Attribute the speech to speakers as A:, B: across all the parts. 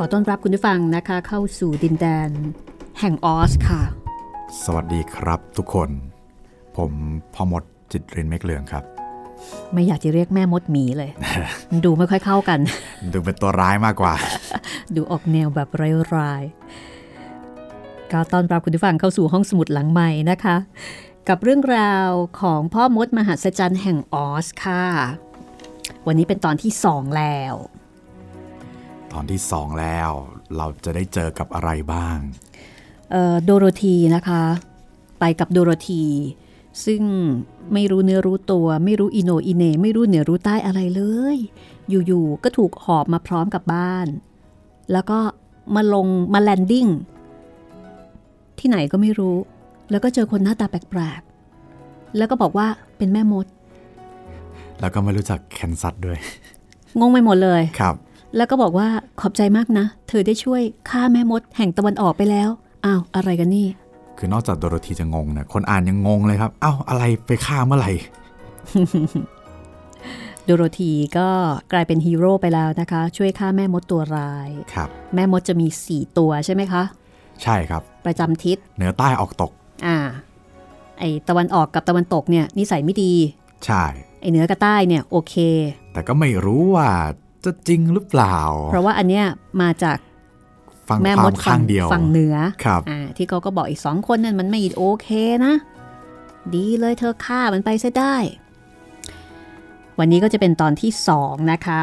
A: ขอต้อนรับคุณผู้ฟังนะคะ เข้าสู่ดินแดน แห่งออสค่ะ
B: สวัสดีครับทุกคน ผมพ่อมดจิตรินเมฆเหลืองครับ
A: ไม่อยากจะเรียกแม่มดหมีเลยมันดูไม่ค่อยเข้ากัน
B: ดูเป็นตัวร้ายมากกว่า
A: ดูออกแนวแบบร้ายๆก็ต้อนรับคุณผู้ฟังเข้าสู่ห้องสมุดหลังใหม่นะคะ กับเรื่องราวของพ่อมดมหัศจรรย์แห่งออสค่ะ วันนี้เป็นตอนที่สองแล้ว
B: ต อนที่สองแล้ว เราจะได้เจอกับอะไรบ้าง
A: เอ่อโดโรธีนะคะ ไปกับโดโรธีซึ่งไม่รู้เนื้อรู้ตัว ไม่รู้อิโหน่อิเหน่ไม่รู้เหนือรู้ใต้อะไรเลย อยู่ๆก็ถูกหอบมาพร้อมกับบ้าน แล้วก็มาลงมา landing ที่ไหนก็ไม่รู้ แล้วก็เจอคนหน้าตาแปลกๆแล้วก็บอกว่าเป็นแม่มด
B: แล้วก็ไม่รู้จักแคนซัสด้วย
A: งงไปหมดเลย
B: ครับ
A: แล้วก็บอกว่าขอบใจมากนะ เธอได้ช่วยฆ่าแม่มดแห่งตะวันออกไปแล้วอ้าวอะไรกันนี่
B: คือนอกจากโดโรธีจะงงนะคนอ่านยังงงเลยครับเอ้าอะไรไปฆ่าเมื่อไหร่
A: โดโรธีก็กลายเป็นฮีโร่ไปแล้วนะคะ ช่วยฆ่าแม่มดตัวร้าย
B: ครับ
A: แม่มดจะมี 4 ตัวใช่ไหมคะ
B: ใช่ครับ
A: ประจำทิศ
B: เหนือใต้ออกตก
A: อ่า ไอตะวันออกกับตะวันตกเนี่ยนิสัยไม่ดี
B: ใช่
A: ไอเหนือกับใต้เนี่ยโอเค
B: แต่ก็ไม่รู้ว่า จะจริงหรือเปล่า
A: เพราะว่าอันเนี้ยมาจาก
B: ฟัง
A: แม่
B: ความ
A: ด
B: ข้างเดียว
A: ฝั่งเหนือ
B: ครับ
A: อ่าที่เขาก็บอกอีกสองคนนั่นมันไม่โอเคนะ ดีเลยเธอฆ่ามันไปซะได้ วันนี้ก็จะเป็นตอนที่สองนะคะ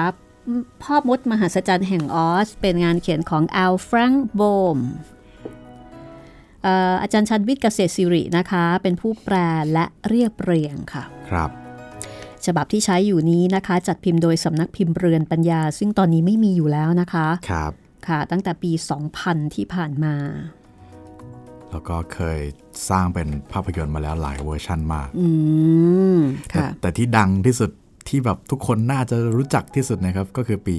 A: พ่อมดมหัศจรรย์แห่งออส เป็นงานเขียนของอัลฟรังโบมเอ่ออาจารย์ชันวิทย์เกษตรศิรินะคะ เป็นผู้แปลและเรียบเรียงค่ะ
B: ครับ
A: ฉบับที่ใช้อยู่นี้นะคะ จัดพิมพ์โดยสำนักพิมพ์เรือนปัญญา ซึ่งตอนนี้ไม่มีอยู่แล้วนะคะ
B: ครับ
A: ค่ะ ตั้งแต่ปี 2000 ที่ผ่านมา
B: แล้วก็เคยสร้างเป็นภาพยนตร์มาแล้วหลายเวอร์ชันมาก
A: อืม
B: แต่
A: ค่ะ
B: แต่ที่ดังที่สุดที่แบบทุกคนน่าจะรู้จักที่สุดนะครับ ก็คือปี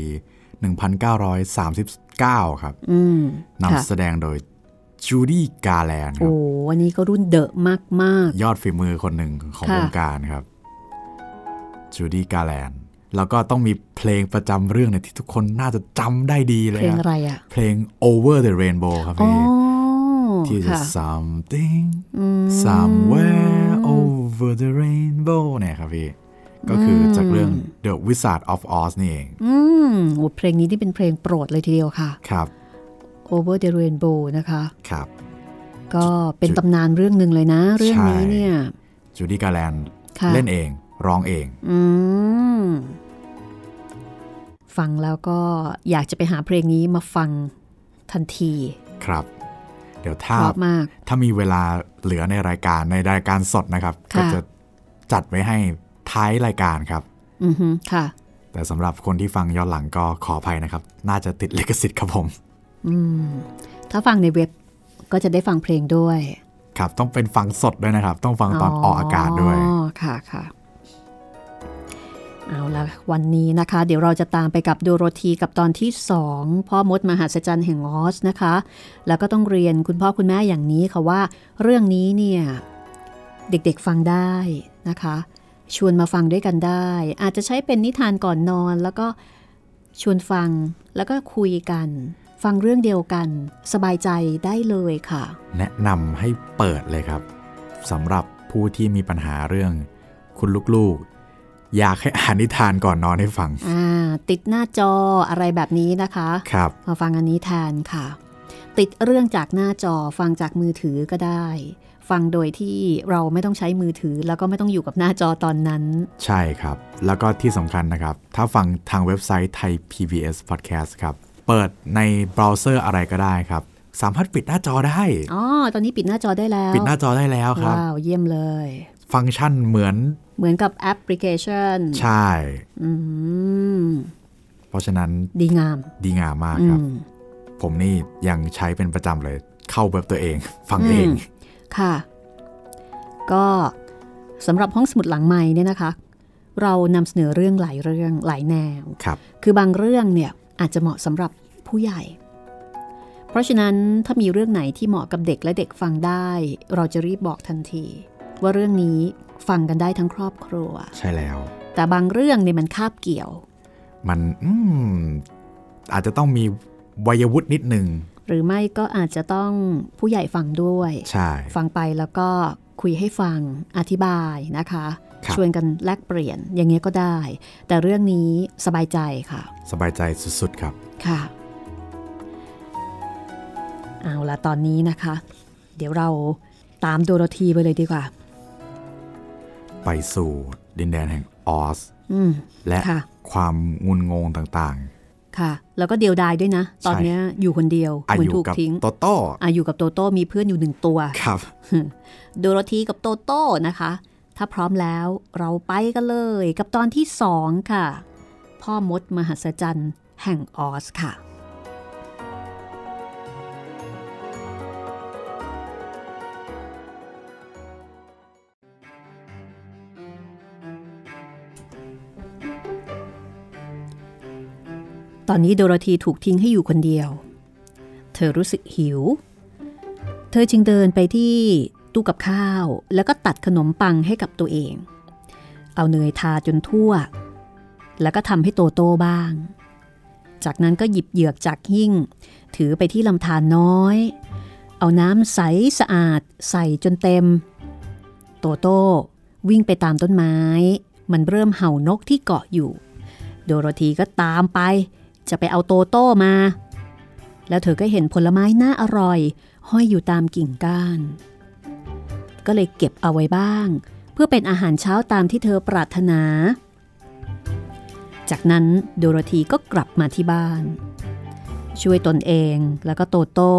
B: 1939 ครับ
A: อืมค่ะ
B: นำแสดงโดยจูดี้กาแลนครั
A: โอ้
B: บ
A: อันนี้ก็รุ่นเดอะมาก
B: ยอดฝีมือคนหนึ่งของ
A: ค่ะ
B: วงการครับ จูดี้กาแลนแล้วก็ต้องมีเพลงประจำเรื่องเนี่ยที่ทุกคนน่าจะจำได้ดี
A: ๆ
B: เล
A: เพ
B: ย
A: ลง
B: ค
A: อะ
B: รับ
A: ไรอะ
B: เพลง Over the Rainbow ครับ
A: อ๋อ
B: พี่ที่จะ
A: ค่ะ
B: something
A: อืม
B: somewhere over the rainbow เนี่ยครับพี่ ก็คือจากเรื่อง The Wizard of Oz นี่เอง
A: อืมโอ้เพลงนี้ที่เป็นเพลงโปรดเลยทีเดียวค่ะ
B: ครับ
A: Over the Rainbow นะคะ
B: ครับ
A: ก็เป็นตำนานเรื่องหนึ่งเลยนะ เรื่องนี้
B: ใช่
A: เนี่ย
B: จูดี้กาแลน
A: ค่ะ
B: เล่นเอง ร้องเอง
A: อืมฟังแล้วก็อยากจะไปหาเพลงนี้มาฟังทันที
B: ครับ เดี๋ยว
A: เพ
B: ถ้า
A: ราะมาก
B: ถ้ามีเวลาเหลือในรายการในรายการสดนะครับ
A: ค่ะ
B: ก็จะจัดไว้ให้ท้ายรายการครับ
A: อือฮึค่ะ
B: แต่สำหรับคนที่ฟังย้อนหลังก็ขออภัยนะครับ น่าจะติดลิขสิทธิ์ครับผม
A: อืม ถ้าฟังในเว็บก็จะได้ฟังเพลงด้วย
B: ครับ ต้องเป็นฟังสดด้วยนะครับ ต้องฟังตอนออกอากาศด้วย
A: อ๋อค่ะค่ะ เอาละวันนี้นะคะ เดี๋ยวเราจะตามไปกับโดโรธีกับตอนที่สองพ่อมดมหัศจรรย์แห่งออสนะคะ แล้วก็ต้องเรียนคุณพ่อคุณแม่อย่างนี้ค่ะว่า เรื่องนี้เนี่ย เด็กๆฟังได้นะคะ ชวนมาฟังด้วยกันได้ อาจจะใช้เป็นนิทานก่อนนอนแล้วก็ชวนฟังแล้วก็คุยกัน ฟังเรื่องเดียวกัน สบายใจได้เลยค่ะ
B: แนะนำให้เปิดเลยครับสำหรับผู้ที่มีปัญหาเรื่อง คุณลูกๆ อยากให้อ่านนิทานก่อนนอนให้ฟัง
A: อ่า ติดหน้าจออะไรแบบนี้นะคะ
B: ครับ
A: มาฟังอันนี้แทนค่ะ ติดเรื่องจากหน้าจอฟังจากมือถือก็ได้ ฟังโดยที่เราไม่ต้องใช้มือถือ แล้วก็ไม่ต้องอยู่กับหน้าจอตอนนั้น
B: ใช่ครับ แล้วก็ที่สำคัญนะครับ ถ้าฟังทางเว็บไซต์ไทย PBS Podcast ครับ เปิดในเบราว์เซอร์อะไรก็ได้ครับ สามารถปิดหน้าจอได้
A: อ๋อ ตอนนี้ปิดหน้าจอได้แล้ว
B: ปิดหน้าจอได้แล้วครับ
A: ว้าว เยี่ยมเลย
B: ฟังก์ชันเหมือน
A: เหมือนกับแอปพลิเคชัน
B: ใช่
A: อืม
B: เพราะฉะนั้น
A: ดีงาม
B: ดีงามมาก
A: อื
B: ครับ
A: ม
B: ผมนี่ยังใช้เป็นประจำเลย เข้าเว็บตัวเอง ฟังเอง
A: อืมค่ะ ก็สำหรับห้องสมุดหลังใหม่เนี่ยนะคะ เรานำเสนอเรื่องหลายเรื่องหลายแนว
B: ครับ
A: คือบางเรื่องเนี่ยอาจจะเหมาะสำหรับผู้ใหญ่เพราะฉะนั้นถ้ามีเรื่องไหนที่เหมาะกับเด็กและเด็กฟังได้ เราจะรีบบอกทันที ว่าเรื่องนี้ฟังกันได้ทั้งครอบครัว
B: ใช่แล้ว
A: แต่บางเรื่องเนี่ยมันคาบเกี่ยว
B: มันอืมอาจจะต้องมีวัยวุฒินิดหนึ่ง
A: หรือไม่ก็อาจจะต้องผู้ใหญ่ฟังด้วย
B: ใช่
A: ฟังไปแล้วก็คุยให้ฟังอธิบายนะคะ
B: ครับ
A: ชวนกันแลกเปลี่ยนอย่างเงี้ยก็ได้ แต่เรื่องนี้สบายใจค่ะ
B: สบายใจสุดๆครับ
A: ค่ะ เอาละตอนนี้นะคะ เดี๋ยวเราตามโดโรธีไปเลยดีกว่า
B: ไปสู่ดินแดนแห่งออส
A: อืม
B: และ
A: ค่ะ
B: ความงุนงงต่าง
A: ค่ะ แล้วก็เดียวดายด้วยนะ ตอนเนี้ยอยู่คนเดียว
B: ๆอา
A: เหมือน
B: ยุ
A: ถูก
B: กับ
A: ทิ้ง
B: โตโต้
A: อาอยู่กับโตโต้มีเพื่อนอยู่หนึ่งตัว
B: ครับ
A: โดโรธีกับโตโต้นะคะ ถ้าพร้อมแล้วเราไปกันเลย กับตอนที่สองค่ะ พ่อมดมหัศจรรย์แห่งออสค่ะ ตอนนี้โดโรธีถูกทิ้งให้อยู่คนเดียว เธอรู้สึกหิว เธอจึงเดินไปที่ตู้กับข้าว แล้วก็ตัดขนมปังให้กับตัวเอง เอาเนยทาจนทั่ว แล้วก็ทำให้โตโต้บ้าง จากนั้นก็หยิบเหยือกจากหิ้งถือไปที่ลำธารน้อย เอาน้ำใสสะอาดใส่จนเต็ม โตโต้วิ่งไปตามต้นไม้ มันเริ่มเห่านกที่เกาะอยู่ โดโรธีก็ตามไป จะไปเอาโตโต้มา แล้วเธอก็เห็นผลไม้น่าอร่อย ห้อยอยู่ตามกิ่งก้าน ก็เลยเก็บเอาไว้บ้าง เพื่อเป็นอาหารเช้าตามที่เธอปรารถนา จากนั้นโดโรธีก็กลับมาที่บ้าน ช่วยตนเองแล้วก็โตโต้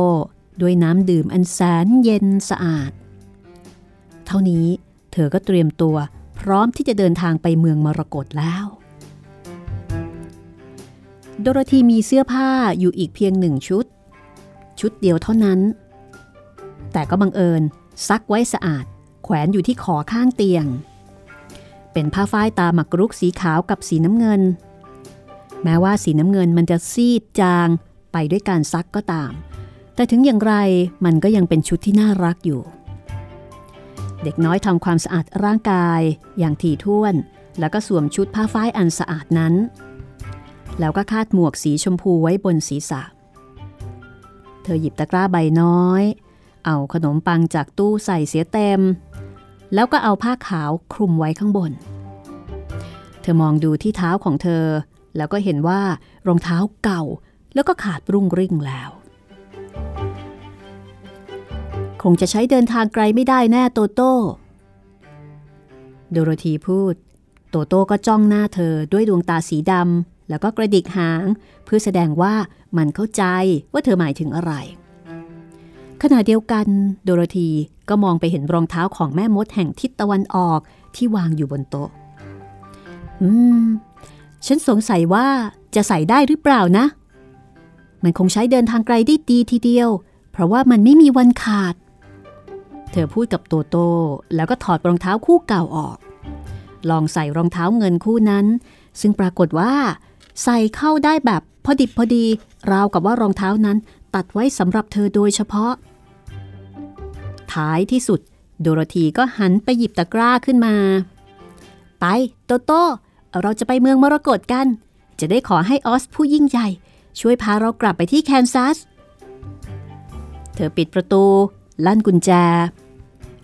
A: ด้วยน้ำดื่มอันแสนเย็นสะอาด เท่านี้เธอก็เตรียมตัวพร้อมที่จะเดินทางไปเมืองมรกตแล้ว โดโรธีมีเสื้อผ้าอยู่อีกเพียงหนึ่งชุด ชุดเดียวเท่านั้น แต่ก็บังเอิญซักไว้สะอาด แขวนอยู่ที่ขอข้างเตียง เป็นผ้าฝ้ายตาหมักรุกสีขาวกับสีน้ำเงิน แม้ว่าสีน้ำเงินมันจะซีดจางไปด้วยการซักก็ตาม แต่ถึงอย่างไรมันก็ยังเป็นชุดที่น่ารักอยู่ เด็กน้อยทำความสะอาดร่างกายอย่างถี่ถ้วน แล้วก็สวมชุดผ้าฝ้ายอันสะอาดนั้น แล้วก็คาดหมวกสีชมพูไว้บนศีรษะ เธอหยิบตะกร้าใบน้อย เอาขนมปังจากตู้ใส่เสียเต็ม แล้วก็เอาผ้าขาวคลุมไว้ข้างบน เธอมองดูที่เท้าของเธอ แล้วก็เห็นว่ารองเท้าเก่าแล้วก็ขาดรุ่งริ่งแล้ว คงจะใช้เดินทางไกลไม่ได้แน่โตโต้ โดโรธีพูด โตโต้ก็จ้องหน้าเธอด้วยดวงตาสีดำ แล้วก็กระดิกหาง เพื่อแสดงว่ามันเข้าใจว่าเธอหมายถึงอะไร ขณะเดียวกัน โดโรธีก็มองไปเห็นรองเท้าของแม่มดแห่งทิศตะวันออกที่วางอยู่บนโต๊ะ อืม ฉันสงสัยว่าจะใส่ได้หรือเปล่านะ มันคงใช้เดินทางไกลได้ดีทีเดียว เพราะว่ามันไม่มีวันขาด เธอพูดกับโตโต แล้วก็ถอดรองเท้าคู่เก่าออก ลองใส่รองเท้าเงินคู่นั้น ซึ่งปรากฏว่า ใส่เข้าได้แบบพอดิบพอดี ราวกับว่ารองเท้านั้นตัดไว้สำหรับเธอโดยเฉพาะ ท้ายที่สุด โดโรธีก็หันไปหยิบตะกร้าขึ้นมา ไปโตโต้เราจะไปเมืองมรกตกัน จะได้ขอให้ออสผู้ยิ่งใหญ่ ช่วยพาเรากลับไปที่แคนซัส เธอปิดประตู ลั่นกุญแจ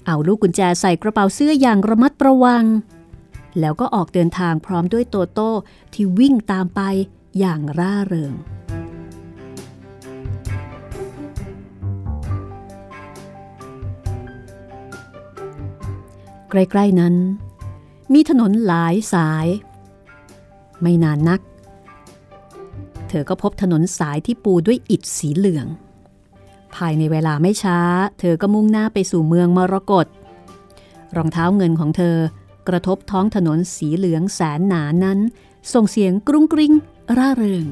A: เอาลูกกุญแจใส่กระเป๋าเสื้ออย่างระมัดระวัง แล้วก็ออกเดินทางพร้อมด้วยโตโต้ที่วิ่งตามไปอย่างร่าเริง ใกล้ ๆ นั้น มีถนนหลายสาย ไม่นานนัก เธอก็พบถนนสายที่ปูด้วยอิฐสีเหลือง ภายในเวลาไม่ช้า เธอก็มุ่งหน้าไปสู่เมืองมรกตรองเท้าเงินของเธอ กระทบท้องถนนสีเหลืองแสนหนานั้น ส่งเสียงกรุงกริงร่าเริง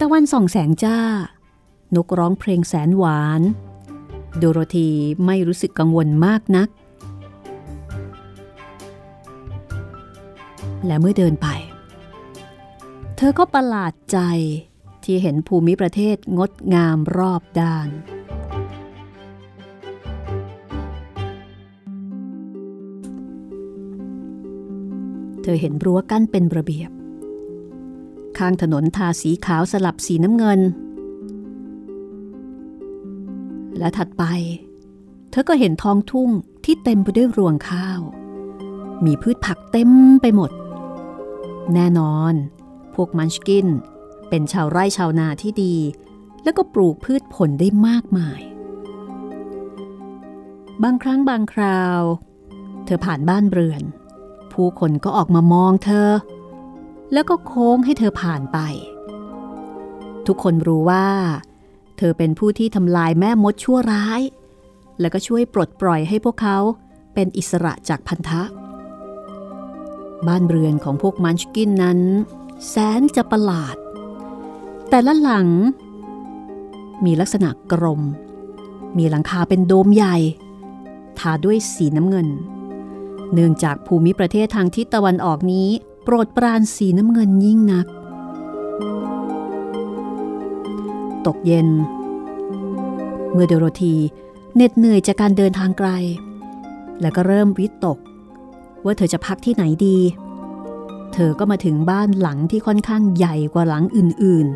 A: ตะวันส่องแสงจ้า นกร้องเพลงแสนหวาน โดโรธีไม่รู้สึกกังวลมากนัก และเมื่อเดินไป เธอก็ประหลาดใจที่เห็นภูมิประเทศงดงามรอบด้าน ธอเห็นรั้วกั้นเป็นระเบียบขข้างถนนทาสีขาวสลับสีน้ำเงิน และถัดไป เธอก็เห็นท้องทุ่งที่เต็มไปด้วยรวงข้าว มีพืชผักเต็มไปหมด แน่นอน พวกมันชกิน เป็นชาวไร่ชาวนาที่ดี แล้วก็ปลูกพืชผลได้มากมาย บางครั้งบางคราว เธอผ่านบ้านเรือน ผู้คนก็ออกมามองเธอ แล้วก็โค้งให้เธอผ่านไป ทุกคนรู้ว่า เธอเป็นผู้ที่ทำลายแม่มดชั่วร้าย แล้วก็ช่วยปลดปล่อยให้พวกเขาเป็นอิสระจากพันธะ บ้านเรือนของพวกมันชกินนั้น แสนจะประหลาด แต่ละหลัง มีลักษณะกลม มีหลังคาเป็นโดมใหญ่ ทาด้วยสีน้ำเงิน เนื่องจากภูมิประเทศทางทิศตะวันออกนี้ โปรดปรานสีน้ำเงินยิ่งนัก ตกเย็น เมื่อเดโรธีเหน็ดเหนื่อยจากการเดินทางไกล แล้วก็เริ่มวิตก ว่าเธอจะพักที่ไหนดี เธอก็มาถึงบ้านหลังที่ค่อนข้างใหญ่กว่าหลังอื่น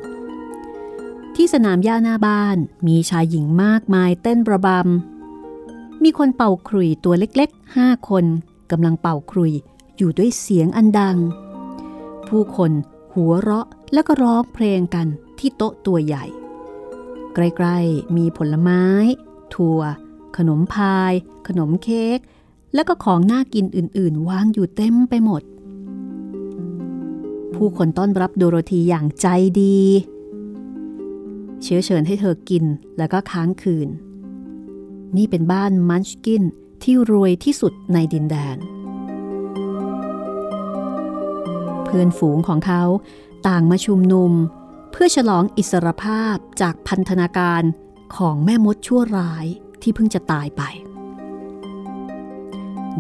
A: ๆ ที่สนามหญ้าหน้าบ้านมีชายหญิงมากมายเต้นประบำมีคนเป่าครุยตัวเล็กๆห้าคน กำลังเป่าครุยอยู่ด้วยเสียงอันดัง ผู้คนหัวเราะแล้วก็ร้องเพลงกันที่โต๊ะตัวใหญ่ ใกล้ๆมีผลไม้ ถั่ว ขนมพาย ขนมเค้ก แล้วก็ของน่ากินอื่นๆ วางอยู่เต็มไปหมด ผู้คนต้อนรับโดโรธีอย่างใจดี เชื้อเชิญให้เธอกินแล้วก็ค้างคืน นี่เป็นบ้านมันชกิน ที่รวยที่สุดในดินแดน เพื่อนฝูงของเขาต่างมาชุมนุม เพื่อฉลองอิสรภาพจากพันธนาการของแม่มดชั่วร้ายที่เพิ่งจะตายไป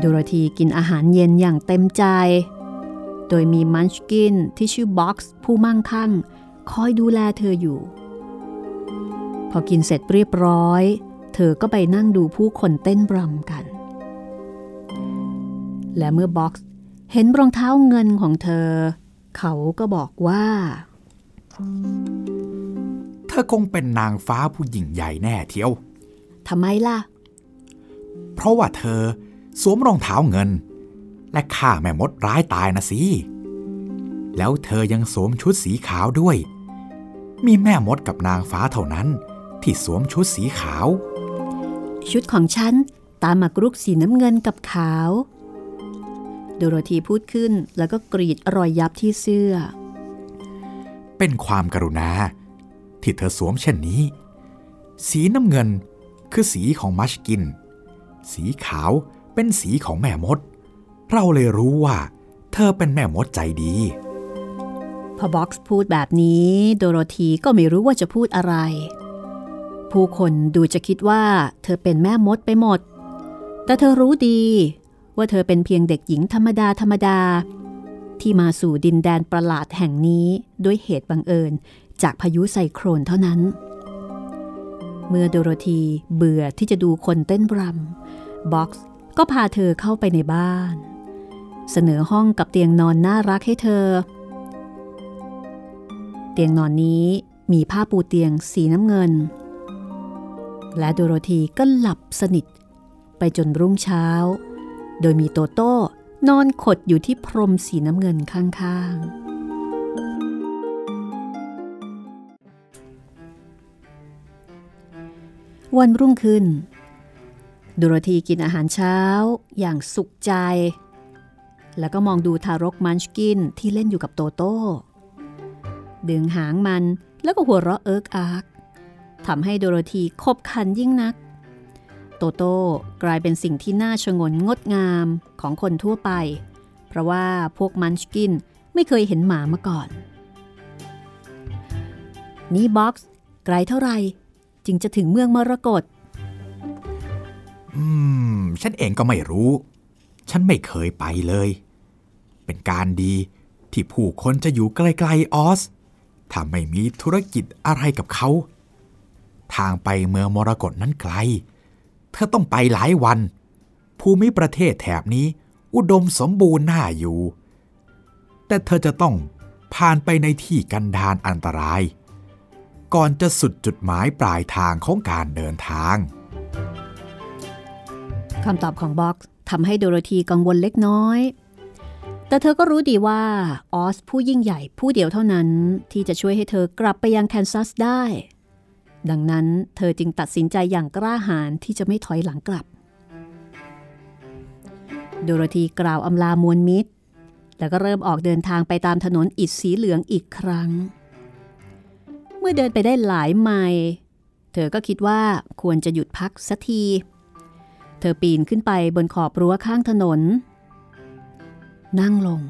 A: ดโรธีกินอาหารเย็นอย่างเต็มใจ โดยมีมันชกินที่ชื่อบ็อกซ์ผู้มั่งคั่ง คอยดูแลเธออยู่ พอกินเสร็จเรียบร้อย เธอก็ไปนั่งดูผู้คนเต้นรำกัน และเมื่อบ็อกซ์เห็นรองเท้าเงินของเธอ เขาก็บอกว่า
B: เธอคงเป็นนางฟ้าผู้หญิงใหญ่แน่เทียว
A: ทำไมล่ะ
B: เพราะว่าเธอสวมรองเท้าเงิน และฆ่าแม่มดร้ายตายนะสิ แล้วเธอยังสวมชุดสีขาวด้วย มีแม่มดกับนางฟ้าเท่านั้น ที่สวมชุดสีขาว
A: ชุดของฉันตามมากรุกสีน้ำเงินกับขาว โดโรธีพูดขึ้นแล้วก็กรีดรอยยับที่เสื้อ
B: เป็นความกรุณา ที่เธอสวมเช่นนี้ สีน้ำเงินคือสีของมัชกิน สีขาวเป็นสีของแม่มด เราเลยรู้ว่า เธอเป็นแม่มดใจดี
A: พอบ็อกซ์พูดแบบนี้ โดโรธีก็ไม่รู้ว่าจะพูดอะไร ผู้คนดูจะคิดว่า เธอเป็นแม่มดไปหมด แต่เธอรู้ดี ว่าเธอเป็นเพียงเด็กหญิงธรรมดาธรรมดา ที่มาสู่ดินแดนประหลาดแห่งนี้ด้วยเหตุบังเอิญจากพายุไซโครนเท่านั้น เมื่อโดโรธีเบื่อที่จะดูคนเต้นรำบ็อกซ์ก็พาเธอเข้าไปในบ้าน เสนอห้องกับเตียงนอนน่ารักให้เธอ เตียงนอนนี้มีผ้าปูเตียงสีน้ำเงิน และโดโรธีก็หลับสนิท ไปจนรุ่งเช้า โดยมีโตโต้นอนขดอยู่ที่พรมสีน้ำเงินข้างๆ วันรุ่งขึ้นโดโรธีกินอาหารเช้าอย่างสุขใจ แล้วก็มองดูทารกมันช์กินที่เล่นอยู่กับโตโต้ ดึงหางมันแล้วก็หัวเราะเอิ๊กอ๊ากทำให้โดโรธีขบขันยิ่งนัก โตโต้กลายเป็นสิ่งที่น่าฉงนงดงามของคนทั่วไป เพราะว่าพวกมันช์กินไม่เคยเห็นหมามาก่อน นี่บอกซิไกลเท่าไหร่จึงจะถึงเมืองมรกต
B: อืม ฉันเองก็ไม่รู้ ฉันไม่เคยไปเลย เป็นการดีที่ผู้คนจะอยู่ใกลๆออส ถ้าไม่มีธุรกิจอะไรกับเขา ทางไปเมืองมรกตนั้นไกล เธอต้องไปหลายวัน ภูมิประเทศแถบนี้อุดมสมบูรณ์น่าอยู่ แต่เธอจะต้องผ่านไปในที่กันดานอันตราย ก่อนจะสุดจุดหมายปลายทางของการเดินทาง
A: คำตอบของบ็อกซ์ทำให้โดโรธีกังวลเล็กน้อย แต่เธอก็รู้ดีว่า ออสผู้ยิ่งใหญ่ผู้เดียวเท่านั้นที่จะช่วยให้เธอกลับไปยังแคนซัสได้ ดังนั้นเธอจึงตัดสินใจอย่างกล้าหาญที่จะไม่ถอยหลังกลับ โดโรธีกล่าวอำลามวลมิตร แล้วก็เริ่มออกเดินทางไปตามถนนอิฐสีเหลืองอีกครั้ง เมื่อเดินไปได้หลายไมล์เธอก็คิดว่าควรจะหยุดพักสักที เธอปีนขึ้นไปบนขอบรั้วข้างถนน นั่งลง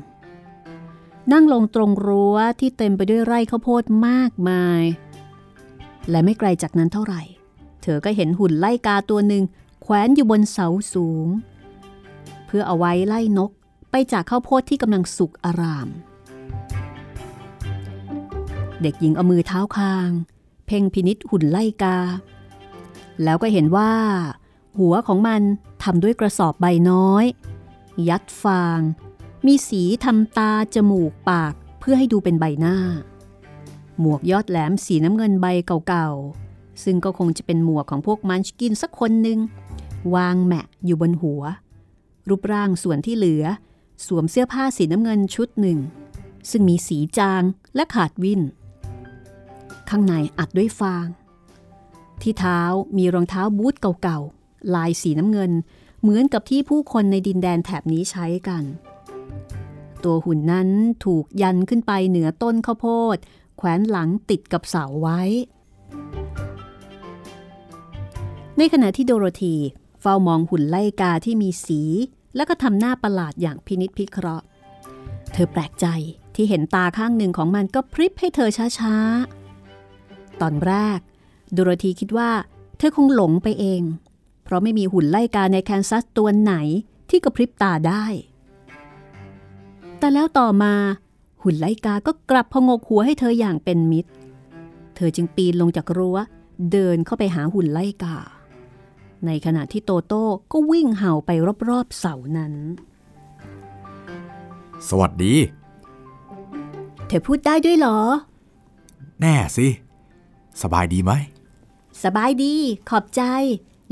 A: นั่งลงตรงรั้วที่เต็มไปด้วยไร่ข้าวโพดมากมาย และไม่ไกลจากนั้นเท่าไหร่ เธอก็เห็นหุ่นไล่กาตัวหนึ่งแขวนอยู่บนเสาสูง เพื่อเอาไว้ไล่นกไปจากข้าวโพดที่กำลังสุกอาราม เด็กหญิงเอามือเท้าคาง เพ่งพินิษหุ่นไล่กา แล้วก็เห็นว่า หัวของมันทำด้วยกระสอบใบน้อย ยัดฟาง มีสีทำตาจมูกปากเพื่อให้ดูเป็นใบหน้า หมวกยอดแหลมสีน้ำเงินใบเก่าๆ ซึ่งก็คงจะเป็นหมวกของพวกมันชกินสักคนหนึ่งวางแมะอยู่บนหัว รูปร่างส่วนที่เหลือ สวมเสื้อผ้าสีน้ำเงินชุดหนึ่ง ซึ่งมีสีจางและขาดวินข้างในอัดด้วยฟาง ที่เท้ามีรองเท้าบูทเก่าๆ ลายสีน้ำเงิน เหมือนกับที่ผู้คนในดินแดนแถบนี้ใช้กัน ตัวหุ่นนั้นถูกยันขึ้นไปเหนือต้นข้าวโพด แขวนหลังติดกับเสาไว้ ในขณะที่โดโรธีเฝ้ามองหุ่นไล่กาที่มีสี แล้วก็ทำหน้าประหลาดอย่างพินิษพิเคราะห์ เธอแปลกใจที่เห็นตาข้างหนึ่งของมันก็พริบให้เธอช้าๆ ตอนแรกโดโรธีคิดว่า เธอคงหลงไปเอง เพราะไม่มีหุ่นไล่กาในแคนซัสตัวไหนที่กระพริบตาได้ แต่แล้วต่อมา หุ่นไล่กาก็กลับพงกหัวให้เธออย่างเป็นมิตร เธอจึงปีนลงจากรั้ว เดินเข้าไปหาหุ่นไล่กา ในขณะที่โตโต้ก็วิ่งเห่าไปรอบๆเสานั้น
B: สวัสดี
A: เธอพูดได้ด้วยเหรอ
B: แน่สิ สบายดีไหม
A: สบายดี ขอบใจ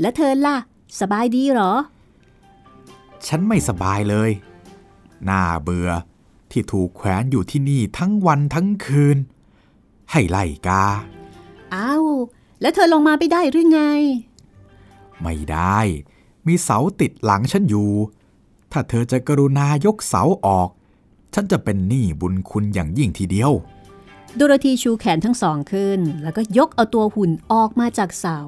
A: แล้วเธอล่ะ สบายดีหรอ
B: ฉันไม่สบายเลย น่าเบื่อ ที่ถูกแขวนอยู่ที่นี่ทั้งวันทั้งคืน ให้ไล่กา
A: อ้าว แล้วเธอลงมาไปได้หรือไง
B: ไม่ได้ มีเสาติดหลังฉันอยู่ ถ้าเธอจะกรุณายกเสาออก ฉันจะเป็นหนี้บุญคุณอย่างยิ่งทีเดียว
A: ดูรธีชูแขนทั้งสองขึ้น แล้วก็ยกเอาตัวหุ่นออกมาจากเสา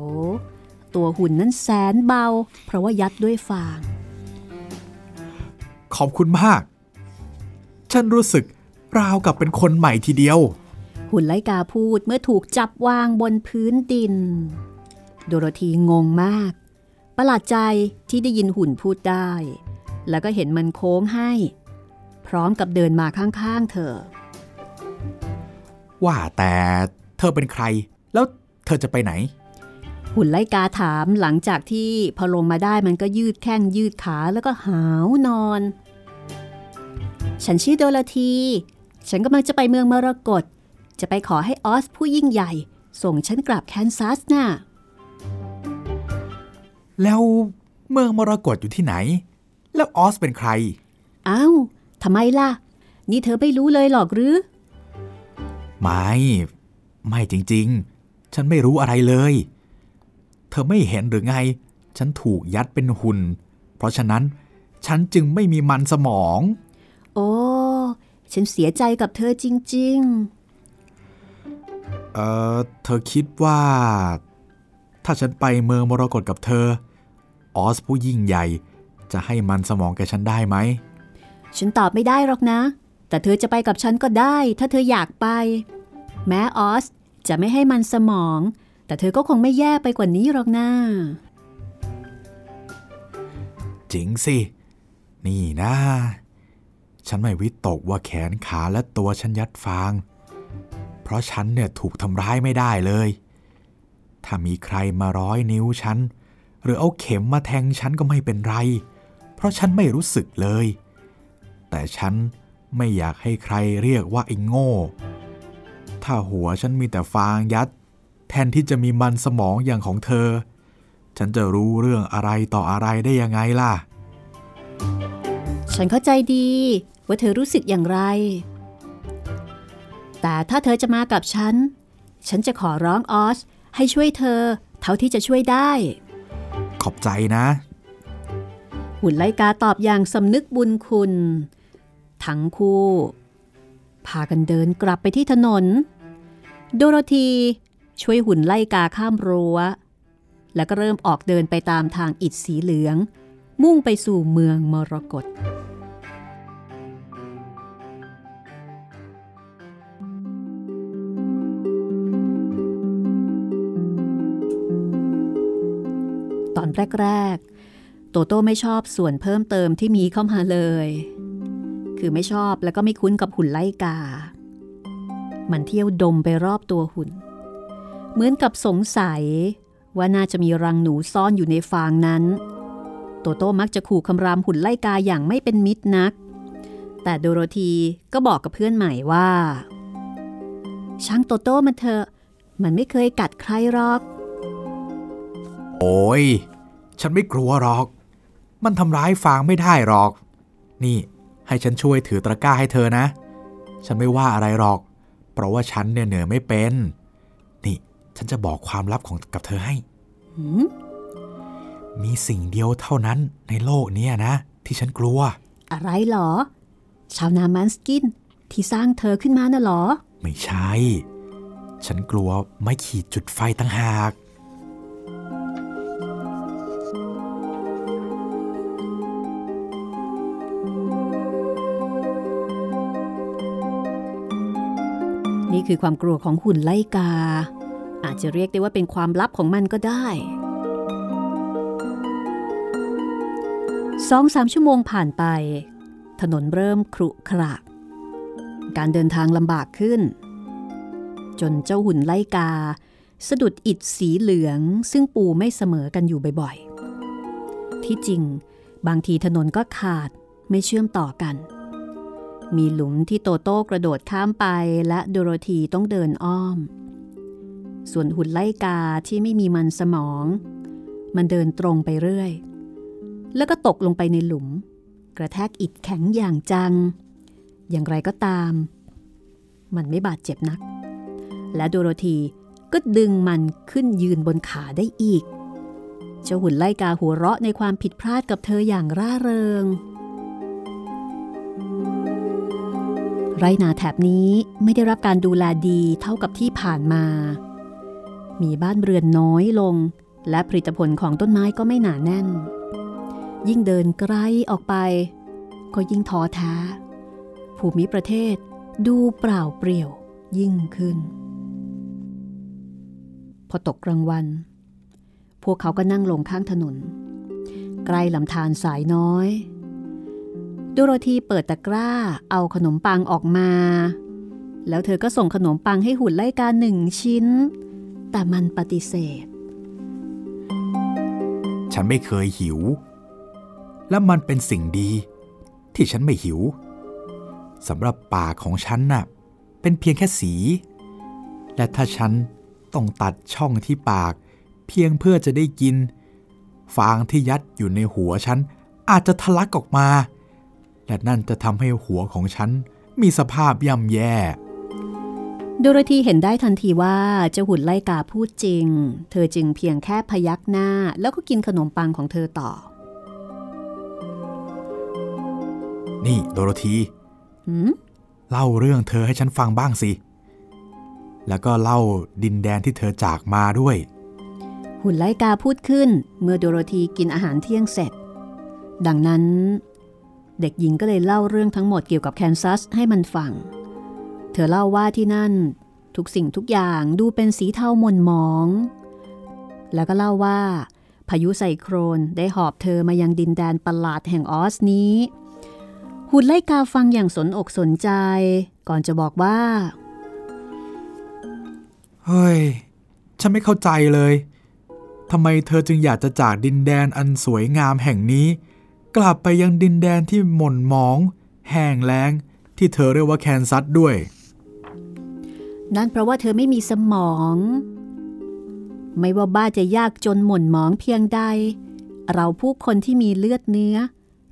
A: ตัวหุ่นนั้นแสนเบา เพราะว่ายัดด้วยฟาง
B: ขอบคุณมาก ฉันรู้สึกราวกับเป็นคนใหม่ทีเดียว
A: หุ่นไลกาพูดเมื่อถูกจับวางบนพื้นดิน โดโรธีงงมาก ประหลาดใจที่ได้ยินหุ่นพูดได้ แล้วก็เห็นมันโค้งให้ พร้อมกับเดินมาข้างๆเธอ
B: ว่าแต่เธอเป็นใคร แล้วเธอจะไปไหน
A: หุ่นไล่กาถามหลังจากที่พอลงมาได้มันก็ยืดแข้งยืดขาแล้วก็หาวนอน ฉันชื่อโดลที ฉันกำลังจะไปเมืองมรกต จะไปขอให้ออสผู้ยิ่งใหญ่ ส่งฉันกลับแคนซัสน่ะ
B: แล้วเมืองมรกตอยู่ที่ไหน แล้วออสเป็นใคร
A: อ้าวทำไมล่ะ นี่เธอไม่รู้เลยหรอกหรือ
B: ไม่ ไม่จริงๆ ฉันไม่รู้อะไรเลย เธอไม่เห็นหรือไง ฉันถูกยัดเป็นหุ่น เพราะฉะนั้นฉันจึงไม่มีมันสมอง
A: โอ้ ฉันเสียใจกับเธอจริง
B: ๆ เออเธอคิดว่า ถ้าฉันไปเมืองมรกตกับเธอ ออสผู้ยิ่งใหญ่ จะให้มันสมองแกฉันได้ไหม
A: ฉันตอบไม่ได้หรอกนะ แต่เธอจะไปกับฉันก็ได้ ถ้าเธออยากไป แม้ออสจะไม่ให้มันสมอง แต่เธอก็คงไม่แย่ไปกว่านี้หรอกนะ
B: จริงสิ นี่นะ ฉันไม่วิตกว่าแขนขาและตัวฉันยัดฟาง เพราะฉันเนี่ยถูกทำร้ายไม่ได้เลย ถ้ามีใครมาร้อยนิ้วฉัน หรือเอาเข็มมาแทงฉันก็ไม่เป็นไร เพราะฉันไม่รู้สึกเลย แต่ฉันไม่อยากให้ใครเรียกว่าไอ้โง่ ถ้าหัวฉันมีแต่ฟางยัด แทนที่จะมีมันสมองอย่างของเธอ ฉันจะรู้เรื่องอะไรต่ออะไรได้ยังไงล่ะ
A: ฉันเข้าใจดี ว่าเธอรู้สึกอย่างไร แต่ถ้าเธอจะมากับฉัน ฉันจะขอร้องออสให้ช่วยเธอ เท่าที่จะช่วยได้
B: ขอบใจนะ
A: หุ่นไลกาตอบอย่างสำนึกบุญคุณ ทั้งคู่ พากันเดินกลับไปที่ถนน โดโรธีช่วยหุ่นไล่กาข้ามรัว้ว แล้วก็เริ่มออกเดินไปตามทางอิฐสีเหลือง มุ่งไปสู่เมืองมรกต แรก ๆ โตโต้ไม่ชอบส่วนเพิ่มเติมที่มีเข้ามาเลย คือไม่ชอบแล้วก็ไม่คุ้นกับหุ่นไล่กา มันเที่ยวดมไปรอบตัวหุ่น เหมือนกับสงสัยว่าน่าจะมีรังหนูซ่อนอยู่ในฟางนั้น โตโต้มักจะขู่คำรามหุ่นไล่กาอย่างไม่เป็นมิตรนัก แต่โดโรธีก็บอกกับเพื่อนใหม่ว่า ช่างโตโต้มันเถอะ มันไม่เคยกัดใครหรอก
B: โอ้ย ฉันไม่กลัวหรอก มันทำร้ายฟางไม่ได้หรอก นี่ให้ฉันช่วยถือตะกร้าให้เธอนะ ฉันไม่ว่าอะไรหรอก เพราะว่าฉันเนี่ยเหนือไม่เป็น นี่ฉันจะบอกความลับของกับเธอให้
A: หืม
B: มีสิ่งเดียวเท่านั้นในโลกเนี้นะ ที่ฉันกลัว
A: อะไรหรอ ชาวนามันสกินที่สร้างเธอขึ้นมาน่ะหรอ
B: ไม่ใช่ ฉันกลัวไม่ขีดจุดไฟตั้งหาก
A: นี่คือความกลัวของหุ่นไล่กา อาจจะเรียกได้ว่าเป็นความลับของมันก็ได้สองสามชั่วโมงผ่านไป ถนนเริ่มครุขระการเดินทางลำบากขึ้น จนเจ้าหุ่นไล่กา สะดุดอิฐสีเหลืองซึ่งปูไม่เสมอกันอยู่บ่อยๆ ที่จริง บางทีถนนก็ขาดไม่เชื่อมต่อกัน มีหลุมที่โตโต้กระโดดข้ามไปและโดโรธีต้องเดินอ้อม ส่วนหุ่นไล่กาที่ไม่มีมันสมอง มันเดินตรงไปเรื่อย แล้วก็ตกลงไปในหลุม กระแทกอิฐแข็งอย่างจัง อย่างไรก็ตาม มันไม่บาดเจ็บนัก และโดโรธีก็ดึงมันขึ้นยืนบนขาได้อีกเจ้าหุ่นไล่กาหัวเราะในความผิดพลาดกับเธออย่างร่าเริง ไรนาแถบนี้ไม่ได้รับการดูแลดีเท่ากับที่ผ่านมา มีบ้านเรือนน้อยลง และผลิตผลของต้นไม้ก็ไม่หนาแน่น ยิ่งเดินไกลออกไป ก็ยิ่งท้อแท้ภูมิประเทศดูเปล่าเปลี่ยวยิ่งขึ้น พอตกกลางวัน พวกเขาก็นั่งลงข้างถนน ใกล้ลำธารสายน้อย โดโรธีเปิดตะกร้าเอาขนมปังออกมา แล้วเธอก็ส่งขนมปังให้หุ่นไล่กาหนึ่งชิ้น แต่มันปฏิเสธ
B: ฉันไม่เคยหิว และมันเป็นสิ่งดี ที่ฉันไม่หิวสำหรับปากของฉันน่ะเป็นเพียงแค่สี และถ้าฉันต้องตัดช่องที่ปาก เพียงเพื่อจะได้กิน ฟางที่ยัดอยู่ในหัวฉันอาจจะทะลักออกมา และนั่นจะทำให้หัวของฉันมีสภาพย่ำแย่
A: โดโรธีเห็นได้ทันทีว่าเจ้าหุ่นไล่กาพูดจริง เธอจึงเพียงแค่พยักหน้า แล้วก็กินขนมปังของเธอต่อ
B: นี่โดโรธี
A: หืม
B: เล่าเรื่องเธอให้ฉันฟังบ้างสิ แล้วก็เล่าดินแดนที่เธอจากมาด้วย
A: หุ่นไล่กาพูดขึ้น เมื่อโดโรธีกินอาหารเที่ยงเสร็จ ดังนั้น เด็กหญิงก็เลยเล่าเรื่องทั้งหมดเกี่ยวกับแคนซัสให้มันฟัง เธอเล่าว่าที่นั่นทุกสิ่งทุกอย่างดูเป็นสีเทาหม่นหมอง แล้วก็เล่าว่า พายุไซโครนได้หอบเธอมายังดินแดนประหลาดแห่งออสนี้หุ่นไล่กาฟังอย่างสนอกสนใจ ก่อนจะบอกว่า
B: เฮ้ย ฉันไม่เข้าใจเลยทำไมเธอจึงอยากจะจากดินแดนอันสวยงามแห่งนี้ กลับไปยังดินแดนที่หม่นหมอง แห้งแล้ง ที่เธอเรียกว่าแคนซัสด้วย
A: นั่นเพราะว่าเธอไม่มีสมอง ไม่ว่าบ้านจะยากจนหม่นหมองเพียงใด เราผู้คนที่มีเลือดเนื้อ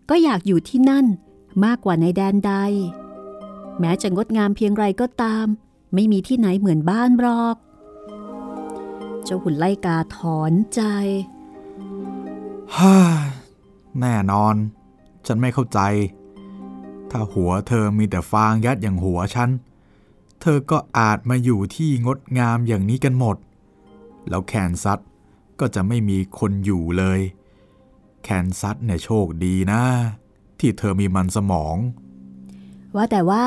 A: ก็อยากอยู่ที่นั่นมากกว่าในแดนใด แม้จะงดงามเพียงไรก็ตาม ไม่มีที่ไหนเหมือนบ้านหรอก เจ้าหุ่นไล่กาถอนใจ
B: ฮ่า แน่นอน ฉันไม่เข้าใจ ถ้าหัวเธอมีแต่ฟางยัดอย่างหัวฉัน เธอก็อาจมาอยู่ที่งดงามอย่างนี้กันหมด แล้วแคนซัสก็จะไม่มีคนอยู่เลย แคนซัสเนี่ยโชคดีนะ ที่เธอมีมันสมอง
A: ว่าแต่ว่า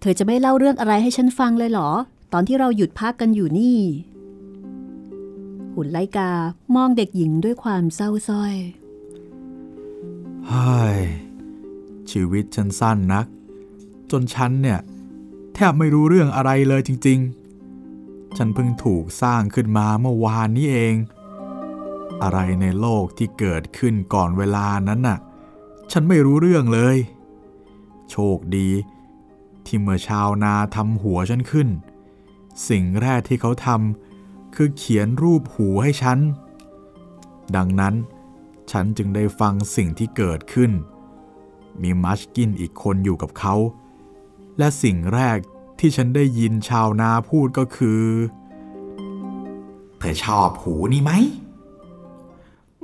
A: เธอจะไม่เล่าเรื่องอะไรให้ฉันฟังเลยเหรอ ตอนที่เราหยุดพักกันอยู่นี่ หุ่นไลกามองเด็กหญิงด้วยความเศร้าส้อย
B: เฮ้ยชีวิตฉันสั้นนัก จนฉันเนี่ย แทบไม่รู้เรื่องอะไรเลยจริง ๆ ฉันเพิ่งถูกสร้างขึ้นมาเมื่อวานนี้เอง อะไรในโลกที่เกิดขึ้นก่อนเวลานั้นน่ะ ฉันไม่รู้เรื่องเลย โชคดี ที่เมื่อชาวนาทำหัวฉันขึ้น สิ่งแรกที่เขาทำคือเขียนรูปหูให้ฉัน ดังนั้น ฉันจึงได้ฟังสิ่งที่เกิดขึ้น มีมัชกินอีกคนอยู่กับเขา และสิ่งแรกที่ฉันได้ยินชาวนาพูดก็คือ เธอชอบหูนี่ไหม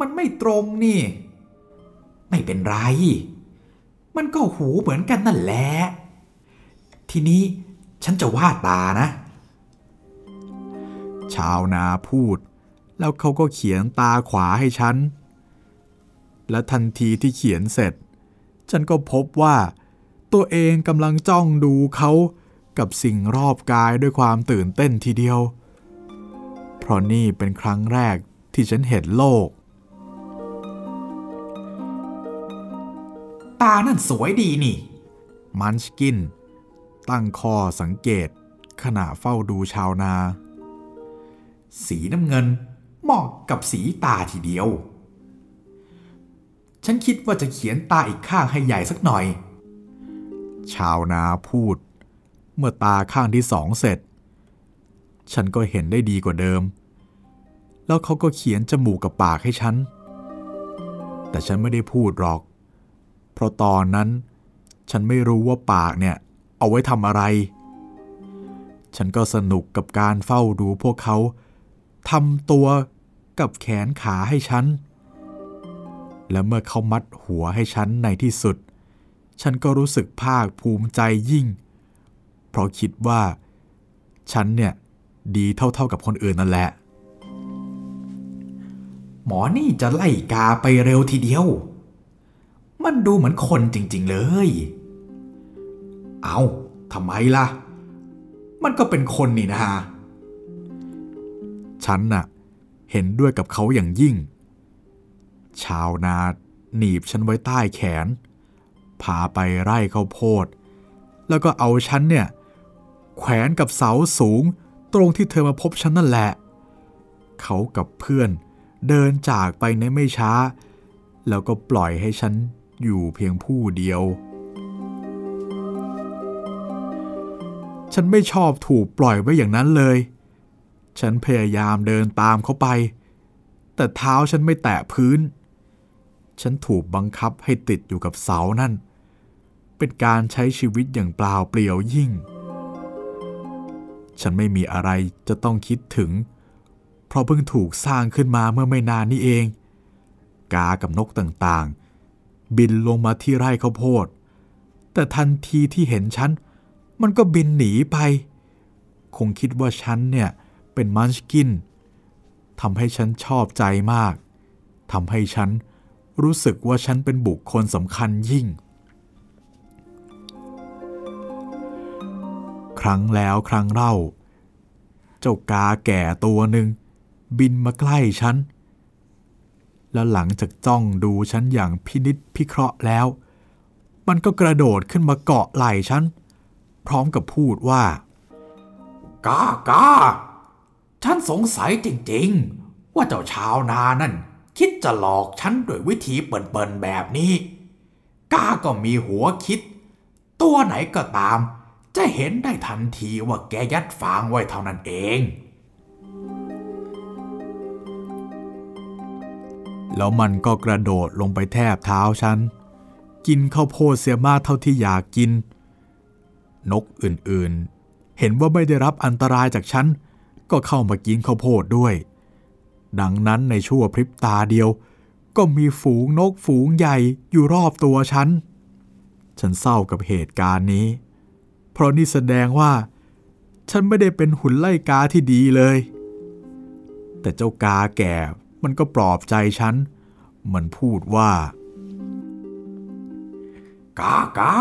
B: มันไม่ตรงนี่ ไม่เป็นไร มันก็หูเหมือนกันนั่นแหละ ทีนี้ฉันจะวาดตานะ ชาวนาพูด แล้วเขาก็เขียนตาขวาให้ฉัน และทันทีที่เขียนเสร็จ ฉันก็พบว่า ตัวเองกำลังจ้องดูเขากับสิ่งรอบกายด้วยความตื่นเต้นทีเดียว เพราะนี่เป็นครั้งแรกที่ฉันเห็นโลก ตานั่นสวยดีนี่ มันชกิน ตั้งข้อสังเกต ขณะเฝ้าดูชาวนา สีน้ำเงินเหมาะกับสีตาทีเดียว ฉันคิดว่าจะเขียนตาอีกข้างให้ใหญ่สักหน่อย ชาวนาพูด เมื่อตาข้างที่สองเสร็จ ฉันก็เห็นได้ดีกว่าเดิม แล้วเขาก็เขียนจมูกกับปากให้ฉัน แต่ฉันไม่ได้พูดหรอก เพราะตอนนั้น ฉันไม่รู้ว่าปากเนี่ย เอาไว้ทำอะไร ฉันก็สนุกกับการเฝ้าดูพวกเขาทำตัวกับแขนขาให้ฉัน และเมื่อเขามัดหัวให้ฉันในที่สุด ฉันก็รู้สึกภาคภูมิใจยิ่ง เพราะคิดว่า ฉันเนี่ยดีเท่าๆกับคนอื่นนั่นแหละ หมอนี่จะไล่กาไปเร็วทีเดียว มันดูเหมือนคนจริงๆเลย เอาทำไมล่ะ มันก็เป็นคนนี่นะฮะฉันน่ะ เห็นด้วยกับเขาอย่างยิ่ง ชาวนาหนีบฉันไว้ใต้แขน พาไปไร่ข้าวโพด แล้วก็เอาฉันเนี่ยแขวนกับเสาสูงตรงที่เธอมาพบฉันนั่นแหละ เขากับเพื่อนเดินจากไปในไม่ช้า แล้วก็ปล่อยให้ฉันอยู่เพียงผู้เดียว ฉันไม่ชอบถูกปล่อยไว้อย่างนั้นเลย ฉันพยายามเดินตามเขาไป แต่เท้าฉันไม่แตะพื้น ฉันถูกบังคับให้ติดอยู่กับเสานั่น เป็นการใช้ชีวิตอย่างเปล่าเปลี่ยวยิ่ง ฉันไม่มีอะไรจะต้องคิดถึง เพราะเพิ่งถูกสร้างขึ้นมาเมื่อไม่นานนี้เอง กากับนกต่างๆ บินลงมาที่ไร่ข้าวโพด แต่ทันทีที่เห็นฉัน มันก็บินหนีไป คงคิดว่าฉันเนี่ยเป็นมันชกินทำให้ฉันชอบใจมากทำให้ฉัน รู้สึกว่าฉันเป็นบุคคลสำคัญยิ่ง ครั้งแล้วครั้งเล่า เจ้ากาแก่ตัวหนึ่ง บินมาใกล้ฉัน แล้วหลังจากจ้องดูฉันอย่างพินิษพิเคราะห์แล้ว มันก็กระโดดขึ้นมาเกาะไหล่ฉัน พร้อมกับพูดว่า กากาฉันสงสัยจริง ๆ ว่าเจ้าชาวนานั่น คิดจะหลอกฉันด้วยวิธีเปิ่นๆแบบนี้ ก้าก็มีหัวคิด ตัวไหนก็ตาม จะเห็นได้ทันทีว่าแกยัดฟางไว้เท่านั้นเอง แล้วมันก็กระโดดลงไปแทบเท้าฉัน กินข้าวโพดเสียมากเท่าที่อยากกิน นกอื่นๆ เห็นว่าไม่ได้รับอันตรายจากฉัน ก็เข้ามากินข้าวโพดด้วย ดังนั้นในชั่วพริบตาเดียว ก็มีฝูงนกฝูงใหญ่อยู่รอบตัวฉัน ฉันเศร้ากับเหตุการณ์นี้ เพราะนี่แสดงว่า ฉันไม่ได้เป็นหุ่นไล่กาที่ดีเลย แต่เจ้ากาแก่มันก็ปลอบใจฉัน มันพูดว่า กากา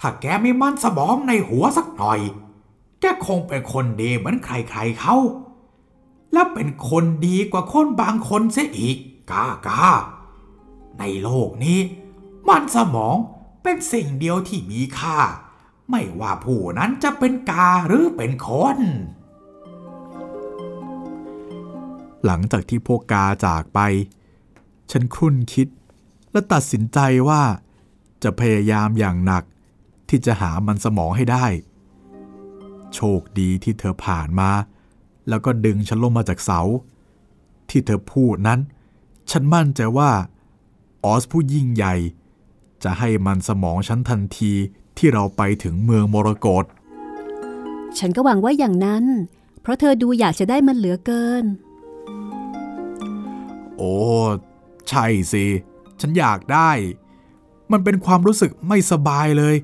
B: ถ้าแกไม่มั่นสมองในหัวสักหน่อยแกคงเป็นคนดีเหมือนใครๆเขา และเป็นคนดีกว่าคนบางคนเสียอีกกากาในโลกนี้ มันสมองเป็นสิ่งเดียวที่มีค่า ไม่ว่าผู้นั้นจะเป็นกาหรือเป็นคน หลังจากที่พวกกาจากไป ฉันครุ่นคิดและตัดสินใจว่า จะพยายามอย่างหนักที่จะหามันสมองให้ได้ โชคดีที่เธอผ่านมา แล้วก็ดึงฉันลงมาจากเสา ที่เธอพูดนั้น ฉันมั่นใจว่า ออสผู้ยิ่งใหญ่ จะให้มันสมองฉันทันทีที่เราไปถึงเมืองมรกต
A: ฉันก็หวังว่าอย่างนั้น เพราะเธอดูอยากจะได้มันเหลือเกิน
B: โอ้ ใช่สิ ฉันอยากได้ มันเป็นความรู้สึกไม่สบายเลย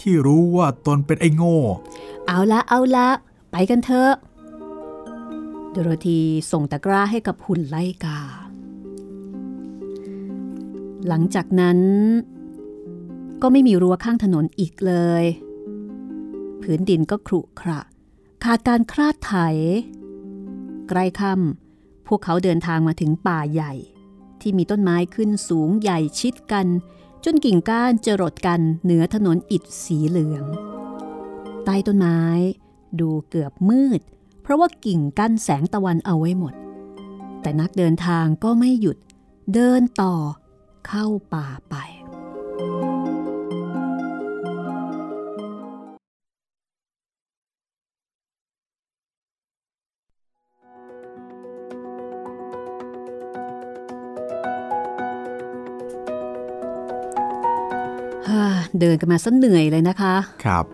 B: ที่รู้ว่าตนเป็นไอ้โง่
A: เอาละเอาละ ไปกันเถอะโดโรธีส่งตะกร้าให้กับหุ่นไล่กา หลังจากนั้น ก็ไม่มีรั้วข้างถนนอีกเลย พื้นดินก็ครุขระ ขาดการคลาดไถ ใกล้ค่ำพวกเขาเดินทางมาถึงป่าใหญ่ ที่มีต้นไม้ขึ้นสูงใหญ่ชิดกัน จนกิ่งก้านจรดกันเหนือถนนอิฐสีเหลือง ใต้ต้นไม้ ดูเกือบมืด ราะว่ากิ่งกั้นแสงตะวันเอาไว้หมด แต่นักเดินทางก็ไม่หยุดเดินต่อเข้าป่าไป เดินกันมาซะเหนื่อยเลยนะคะ
B: ครับ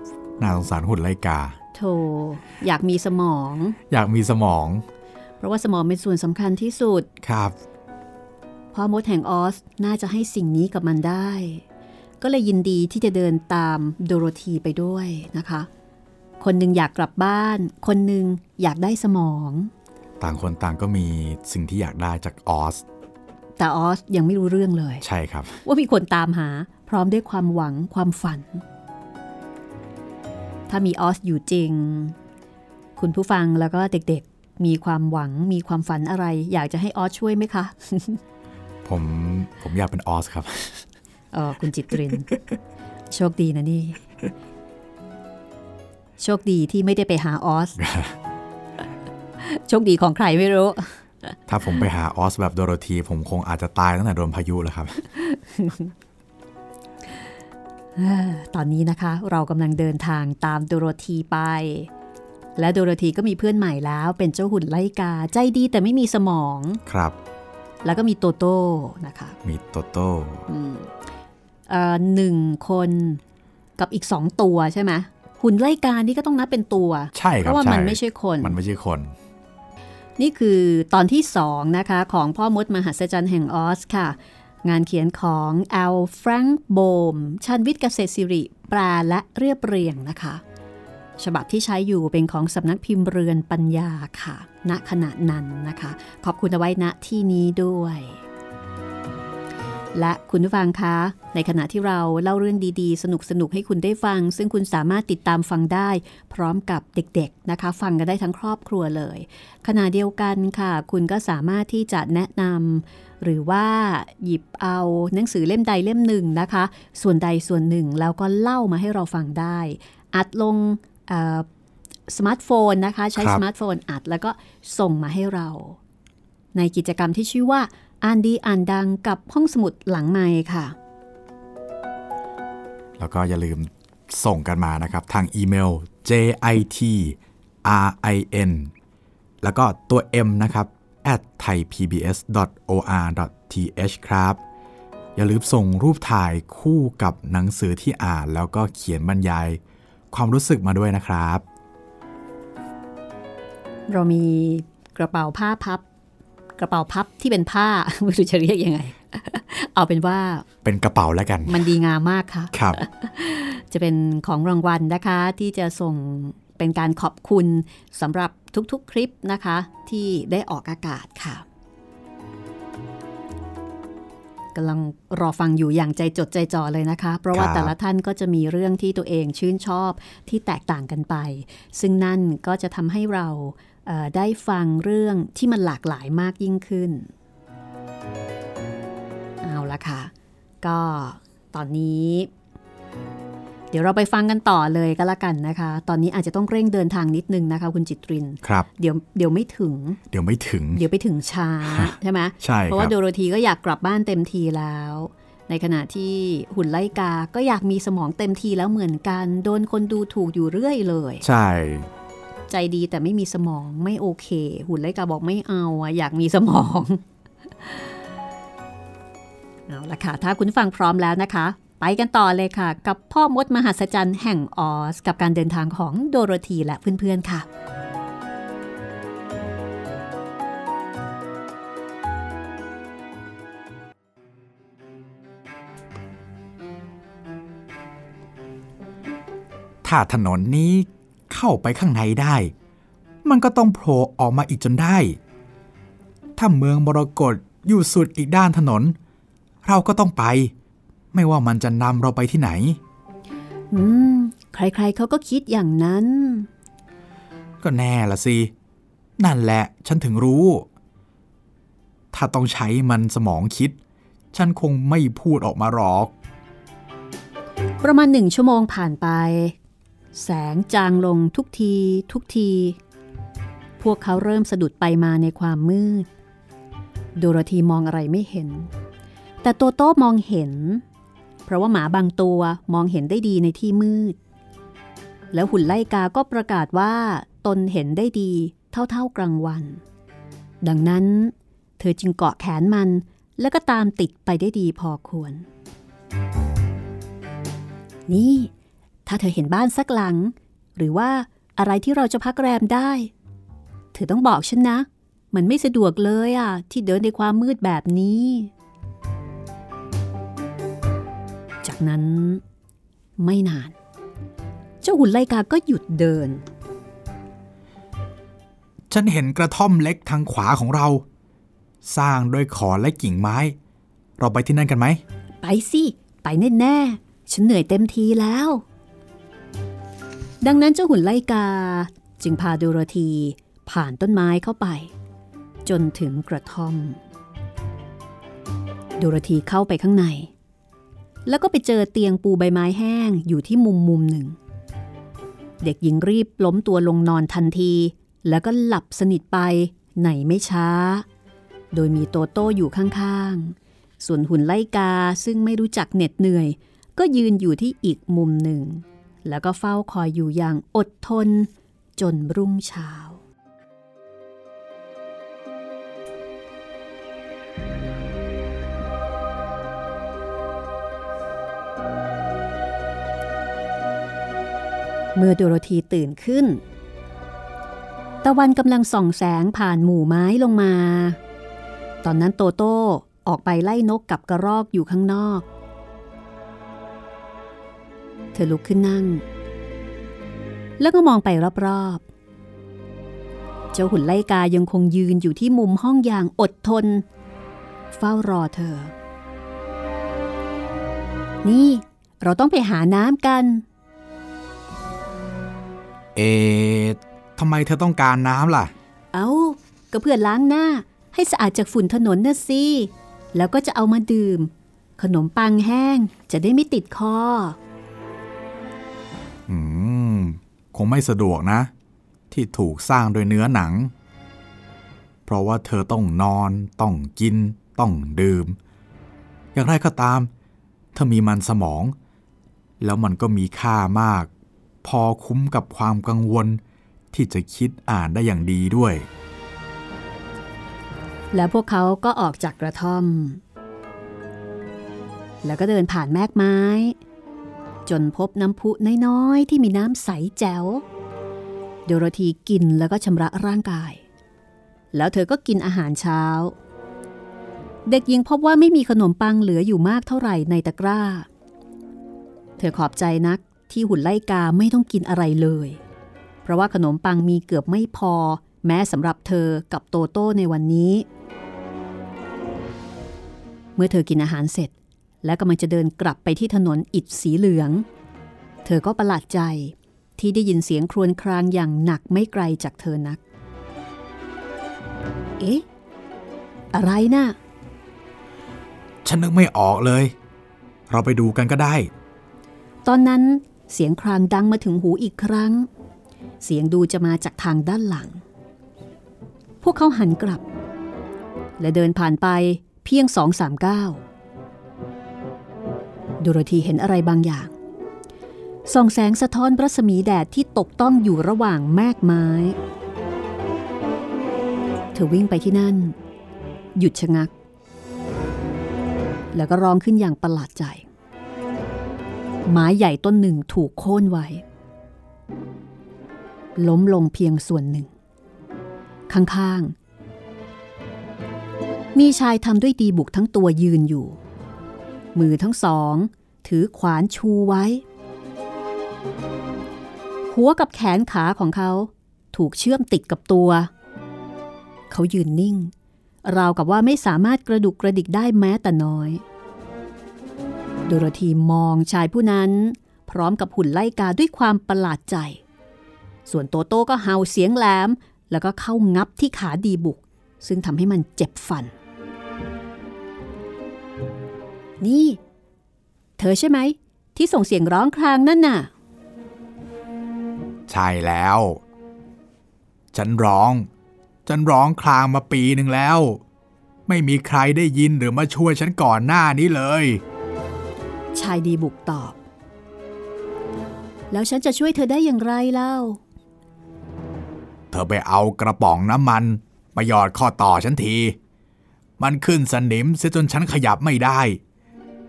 B: น่าสงสารหุ่นไลกา
A: โธ่อยากมีสมอง
B: อยากมีสมอง
A: เพราะว่าสมองเป็นส่วนสำคัญที่สุด
B: ครับ
A: พ่อมดแห่งออสน่าจะให้สิ่งนี้กับมันได้ ก็เลยยินดีที่จะเดินตามโดโรธีไปด้วยนะคะ คนหนึ่งอยากกลับบ้าน คนหนึ่งอยากได้สมอง
B: ต่างคนต่างก็มีสิ่งที่อยากได้จากออส
A: แต่ออสยังไม่รู้เรื่องเลย
B: ใช่ครับ
A: ว่ามีคนตามหาพร้อมด้วยความหวังความฝัน ถ้ามีออสอยู่จริง คุณผู้ฟังแล้วก็เด็กๆ มีความหวังมีความฝันอะไร อยากจะให้ออสช่วยไหมคะ
B: ผมผมอยากเป็นออสครับ
A: เออคุณจิตริน โชคดีนะนี่ โชคดีที่ไม่ได้ไปหาออส โชคดีของใครไม่รู้
B: ถ้าผมไปหาออสแบบโดโรธี ผมคงอาจจะตายตั้งแต่โดนพายุแล้วครับ
A: ตอนนี้นะคะเรากำลังเดินทางตามโดโรธีไป และโดโรธีก็มีเพื่อนใหม่แล้วเป็นเจ้าหุ่นไลกาใจดีแต่ไม่มีสมอง
B: ครับ
A: แล้วก็มีโตโต้นะคะ
B: มีโตโต้
A: อืมเอ่อหนึ่งคนกับอีกสองตัวใช่ไหมหุ่นไล่กานี่ก็ต้องนับเป็นตัว
B: ใช่ค
A: เพ
B: รับ
A: ราะว่า
B: ใช่
A: มันไม่ใช่คน
B: มันไม่ใช่คน
A: นี่คือตอนที่สองนะคะของพ่อมดมหัศจรรย์แห่งออสค่ะ งานเขียนของแอลแฟรงค์โบมชันวิทย์เกษตรสิริแปลและเรียบเรียงนะคะ ฉบับที่ใช้อยู่เป็นของสำนักพิมพ์เรือนปัญญาค่ะ ณขณะนั้นนะคะ ขอบคุณเอาไว้ณที่นี้ด้วย และคุณผู้ฟังคะ ในขณะที่เราเล่าเรื่องดีๆ สนุกๆให้คุณได้ฟัง ซึ่งคุณสามารถติดตามฟังได้ พร้อมกับเด็กๆนะคะ ฟังกันได้ทั้งครอบครัวเลย ขณะเดียวกันค่ะ คุณก็สามารถที่จะแนะนำ หรือว่าหยิบเอาหนังสือเล่มใดเล่มหนึ่งนะคะ ส่วนใดส่วนหนึ่งแล้วก็เล่ามาให้เราฟังได้ อัดลงเอ่อสมาร์ทโฟนนะคะ ใช้
B: ครับ
A: สมาร์ทโฟนอัดแล้วก็ส่งมาให้เรา ในกิจกรรมที่ชื่อว่าอ่านดีอ่านดังกับห้องสมุดหลังไม้ค่ะ
B: แล้วก็อย่าลืมส่งกันมานะครับ ทางอีเมล jit rin แล้วก็ตัว m นะครับ at thaipbs.or.th ครับ อย่าลืมส่งรูปถ่ายคู่กับหนังสือที่อ่านแล้วก็เขียนบรรยาย ความรู้สึกมาด้วยนะครับ
A: เรามีกระเป๋าผ้าพับ กระเป๋าพับที่เป็นผ้าไม่รู้จะเรียกยังไง เอาเป็นว่า
B: เป็นกระเป๋าแล้วกัน
A: มันดีงามมากค่ะ
B: ครับ
A: จะเป็นของรางวัลนะคะที่จะส่ง เป็นการขอบคุณสำหรับทุกๆคลิปนะคะ ที่ได้ออกอากาศค่ะกำลังรอฟังอยู่อย่างใจจดใจจ่อเลยนะคะ เพราะว่าแต่ละท่านก็จะมีเรื่องที่ตัวเองชื่นชอบที่แตกต่างกันไป ซึ่งนั่นก็จะทำให้เราเได้ฟังเรื่องที่มันหลากหลายมากยิ่งขึ้น เอาละค่ะ ก็ตอนนี้ ดี๋ยวเราไปฟังกันต่อเลยก็แล้วกันนะคะ ตอนนี้อาจจะต้องเร่งเดินทางนิดนึงนะคะ คุณจิตริน
B: ครับ
A: เดี๋ยวเดี๋ยวไม่ถึง
B: เดี๋ยวไม่ถึง
A: เดี๋ยวไปถึงช้าใช่ไหม
B: ใช่
A: เพราะ
B: ค
A: ว่า
B: รับ
A: โดโรธีก็อยากกลับบ้านเต็มทีแล้ว ในขณะที่หุ่นไล่กาก็อยากมีสมองเต็มทีแล้วเหมือนกัน โดนคนดูถูกอยู่เรื่อยเลย
B: ใช่
A: ใจดีแต่ไม่มีสมองไม่โอเค หุ่นไล่กาบอกไม่เอาอะอยากมีสมองเอาละค่ะถ้าคุณฟังพร้อมแล้วนะคะ ไปกันต่อเลยค่ะ กับพ่อมดมหัศจรรย์แห่งออส กับการเดินทางของโดโรธีและเพื่อนๆค่ะ
B: ถ้าถนนนี้เข้าไปข้างในได้ มันก็ต้องโผล่ออกมาอีกจนได้ ถ้าเมืองมรกตอยู่สุดอีกด้านถนน เราก็ต้องไป ไม่ว่ามันจะนำเราไปที่ไหน
A: อืม ใครๆเขาก็คิดอย่างนั้น
B: ก็แน่ละสิ นั่นแหละ ฉันถึงรู้ ถ้าต้องใช้มันสมองคิด ฉันคงไม่พูดออกมาหรอก
A: ประมาณหนึ่งชั่วโมงผ่านไป แสงจางลงทุกที ทุกที พวกเขาเริ่มสะดุดไปมาในความมืด โดโรธีมองอะไรไม่เห็นแต่โตโต้มองเห็น เพราะว่าหมาบางตัวมองเห็นได้ดีในที่มืด แล้วหุ่นไล่กาก็ประกาศว่า ตนเห็นได้ดีเท่าๆกลางวัน ดังนั้น เธอจึงเกาะแขนมันแล้วก็ตามติดไปได้ดีพอควร นี่ ถ้าเธอเห็นบ้านสักหลัง หรือว่าอะไรที่เราจะพักแรมได้ เธอต้องบอกฉันนะ มันไม่สะดวกเลยอะ ที่เดินในความมืดแบบนี้ จากนั้นไม่นาน เจ้าหุ่นไลกาก็หยุดเดิน
B: ฉันเห็นกระท่อมเล็กทางขวาของเรา สร้างด้วยขอนและกิ่งไม้ เราไปที่นั่นกันไหม
A: ไปสิ ไปแน่ๆฉันเหนื่อยเต็มทีแล้ว ดังนั้นเจ้าหุ่นไล่กาจึงพาดูโรธีผ่านต้นไม้เข้าไป จนถึงกระท่อมดูโรธีเข้าไปข้างใน แล้วก็ไปเจอเตียงปูใบไม้แห้งอยู่ที่มุมมุมหนึ่ง เด็กหญิงรีบล้มตัวลงนอนทันที แล้วก็หลับสนิทไปไหนไม่ช้า โดยมีโตโต้อยู่ข้างๆ ส่วนหุ่นไล่กาซึ่งไม่รู้จักเหน็ดเหนื่อย ก็ยืนอยู่ที่อีกมุมหนึ่ง แล้วก็เฝ้าคอยอยู่อย่างอดทน จนรุ่งเช้า เมื่อโดโรธีตื่นขึ้น ตะวันกำลังส่องแสงผ่านหมู่ไม้ลงมา ตอนนั้นโตโต้ออกไปไล่นกกับกระรอกอยู่ข้างนอก เธอลุกขึ้นนั่ง แล้วก็มองไปรอบๆ เจ้าหุ่นไล่กายังคงยืนอยู่ที่มุมห้องอย่างอดทน เฝ้ารอเธอ นี่เราต้องไปหาน้ำกัน
B: เอ๊ะทำไมเธอต้องการน้ำล่ะ
A: เอา้า ก็เพื่อล้างหน้า ให้สะอาดจากฝุ่นถนนน่ะสิ แล้วก็จะเอามาดื่ม ขนมปังแห้งจะได้ไม่ติดคอ
B: อืม คงไม่สะดวกนะ ที่ถูกสร้างโดยเนื้อหนัง เพราะว่าเธอต้องนอน ต้องกิน ต้องดื่ม อย่างไรก็ตามเธอมีมันสมอง แล้วมันก็มีค่ามาก พอคุ้มกับความกังวลที่จะคิดอ่านได้อย่างดีด้วย
A: แล้วพวกเขาก็ออกจากกระท่อม แล้วก็เดินผ่านแมกไม้ จนพบน้ำพุน้อยๆที่มีน้ำใสแจ๋ว โดโรธีกินแล้วก็ชำระร่างกาย แล้วเธอก็กินอาหารเช้า เด็กหญิงพบว่าไม่มีขนมปังเหลืออยู่มากเท่าไหร่ในตะกร้า เธอขอบใจนัก ที่หุ่นไล่กาไม่ต้องกินอะไรเลย เพราะว่าขนมปังมีเกือบไม่พอ แม้สำหรับเธอกับโตโต้ในวันนี้ เมื่อเธอกินอาหารเสร็จ และกำลังจะเดินกลับไปที่ถนนอิฐสีเหลือง เธอก็ประหลาดใจที่ได้ยินเสียงครวญครางอย่างหนักไม่ไกลจากเธอนัก เอ๊ะ อะไรนะ่ะ
B: ฉันนึกไม่ออกเลย เราไปดูกันก็ได้
A: ตอนนั้น เสียงครางดังมาถึงหูอีกครั้ง เสียงดูจะมาจากทางด้านหลัง พวกเขาหันกลับ และเดินผ่านไปเพียงสองสามก้าวดูโรธีเห็นอะไรบางอย่าง ส่องแสงสะท้อนรัศมีแดดที่ตกต้องอยู่ระหว่างแมกไม้ เธอวิ่งไปที่นั่น หยุดชะงัก แล้วก็ร้องขึ้นอย่างประหลาดใจ ไม้ใหญ่ต้นหนึ่งถูกโค่นไว้ ล้มลงเพียงส่วนหนึ่ง ข้างๆ มีชายทำด้วยดีบุกทั้งตัวยืนอยู่ มือทั้งสอง ถือขวานชูไว้ หัวกับแขนขาของเขาถูกเชื่อมติดกับตัว เขายืนนิ่ง ราวกับว่าไม่สามารถกระดุกกระดิกได้แม้แต่น้อย ดโรธีมองชายผู้นั้น พร้อมกับหุ่นไล่กาด้วยความประหลาดใจ ส่วนโตโต้ก็เห่าเสียงแหลม แล้วก็เข้างับที่ขาดีบุก ซึ่งทำให้มันเจ็บฟัน นี่ เธอใช่ไหม ที่ส่งเสียงร้องครางนั่นน่ะ
B: ใช่แล้ว ฉันร้อง ฉันร้องคลางมาปีหนึ่งแล้ว ไม่มีใครได้ยินหรือมาช่วยฉันก่อนหน้านี้เลย
A: ชายดีบุกตอบ แล้วฉันจะช่วยเธอได้อย่างไรเล่า
B: เธอไปเอากระป๋องน้ำมันมาหยอดข้อต่อฉันที มันขึ้นสนิมเสียจนฉันขยับไม่ได้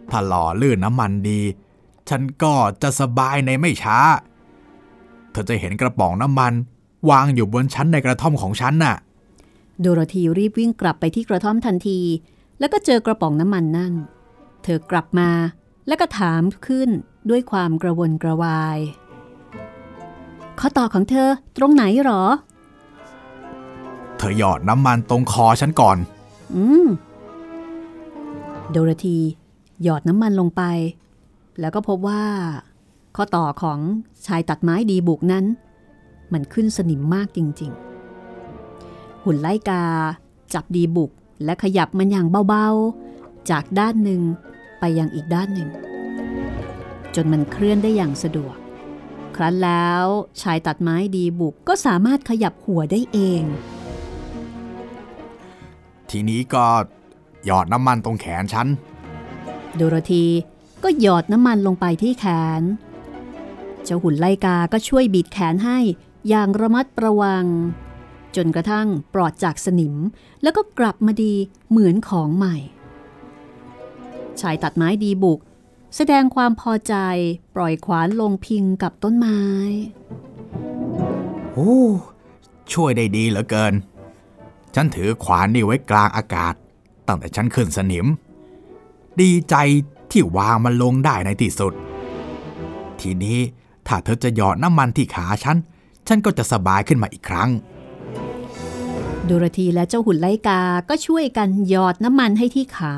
B: ถ้าหล่อลื่นน้ำมันดี ฉันก็จะสบายในไม่ช้า เธอจะเห็นกระป๋องน้ำมัน วางอยู่บนชั้นในกระท่อมของฉันน่ะ
A: โดโรธีรีบวิ่งกลับไปที่กระท่อมทันที แล้วก็เจอกระป๋องน้ำมันนั่น เธอกลับมา แล้วก็ถามขึ้นด้วยความกระวนกระวาย ข้อต่อของเธอตรงไหนหรอ
B: เธอหยอดน้ำมันตรงคอฉันก่อน
A: อืม โดโรธีหยอดน้ำมันลงไป แล้วก็พบว่า ข้อต่อของชายตัดไม้ดีบุกนั้น มันขึ้นสนิมมากจริง ๆ หุ่นไล่กา จับดีบุกและขยับมันอย่างเบาๆ จากด้านหนึ่ง ไปยังอีกด้านหนึ่ง จนมันเคลื่อนได้อย่างสะดวก ครั้นแล้วชายตัดไม้ดีบุกก็สามารถขยับหัวได้เอง
B: ทีนี้ก็หยอดน้ำมันตรงแขนฉัน
A: โดโรธีก็หยอดน้ำมันลงไปที่แขน เจ้าหุ่นไลกาก็ช่วยบีดแขนให้อย่างระมัดระวัง จนกระทั่งปลอดจากสนิม แล้วก็กลับมาดีเหมือนของใหม่ ชายตัดไม้ดีบุก แสดงความพอใจปล่อยขวานลงพิงกับต้นไม้
B: โอ้ ช่วยได้ดีเหลือเกิน ฉันถือขวานนี่ไว้กลางอากาศ ตั้งแต่ฉันขึ้นสนิม ดีใจที่วางมันลงได้ในที่สุด ทีนี้ถ้าเธอจะหยอดน้ำมันที่ขาฉัน ฉันก็จะสบายขึ้นมาอีกครั้ง
A: ดูรธีและเจ้าหุ่นไลกาก็ช่วยกันหยอดน้ำมันให้ที่ขา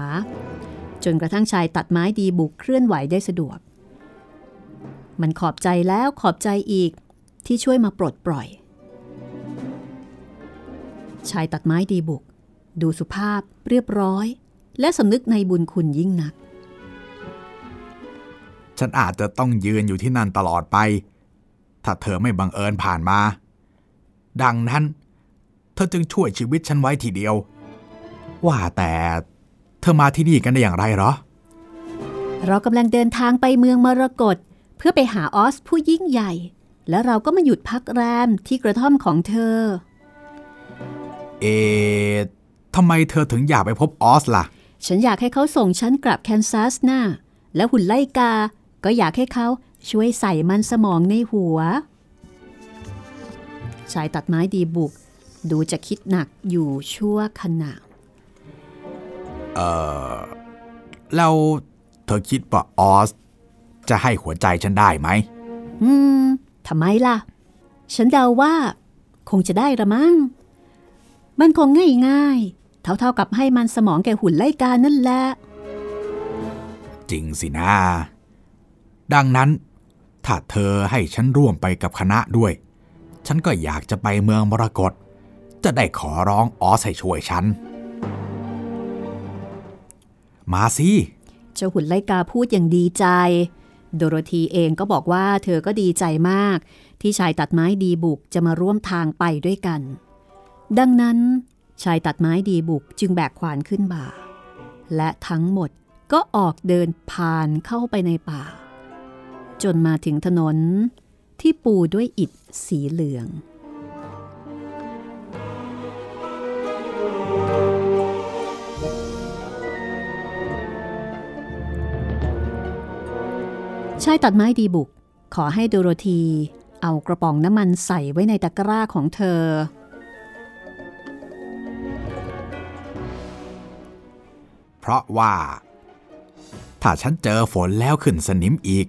A: จนกระทั่งชายตัดไม้ดีบุกเคลื่อนไหวได้สะดวก มันขอบใจแล้วขอบใจอีกที่ช่วยมาปลดปล่อย ชายตัดไม้ดีบุก ดูสุภาพเรียบร้อย และสำนึกในบุญคุณยิ่งนัก
B: ฉันอาจจะต้องยืนอยู่ที่นั่นตลอดไป ถ้าเธอไม่บังเอิญผ่านมา ดังนั้น เธอจึงช่วยชีวิตฉันไว้ทีเดียว ว่าแต่ เธอมาที่นี่กันได้อย่างไรเหรอ
A: เรากำลังเดินทางไปเมืองมรกตเพื่อไปหาออสผู้ยิ่งใหญ่ แล้วเราก็มาหยุดพักแรมที่กระท่อมของเธอ
B: เอทำไมเธอถึงอยากไปพบออสล่ะ
A: ฉันอยากให้เขาส่งฉันกลับแคนซัสน่ะแล้วหุ่นไล่กา ก็อยากให้เขาช่วยใส่มันสมองในหัว ชายตัดไม้ดีบุก ดูจะคิดหนักอยู่ชั่วขณะ
B: เออแล้วเธอคิดว่าออส จะให้หัวใจฉันได้ไหม
A: อืมทำไมล่ะ ฉันเดาว่า คงจะได้ละมั้ง มันคงง่ายๆ เท่าๆกับให้มันสมองแก่หุ่นไล่กานั่นแหละ
B: จริงสินะ ดังนั้น ถ้าเธอให้ฉันร่วมไปกับคณะด้วย ฉันก็อยากจะไปเมืองมรกตจะได้ขอร้องออสให้ช่วยฉัน มาสิ
A: เจ้าหุ่นไลกาพูดอย่างดีใจ โดโรธีเองก็บอกว่าเธอก็ดีใจมาก ที่ชายตัดไม้ดีบุกจะมาร่วมทางไปด้วยกัน ดังนั้น ชายตัดไม้ดีบุกจึงแบกขวานขึ้นบ่า และทั้งหมดก็ออกเดินผ่านเข้าไปในป่า จนมาถึงถนนที่ปูด้วยอิฐสีเหลือง ชายตัดไม้ดีบุก ขอให้โดโรธีเอากระป๋องน้ำมันใส่ไว้ในตะกร้าของเธอ
B: เพราะว่า ถ้าฉันเจอฝนแล้วขึ้นสนิมอีก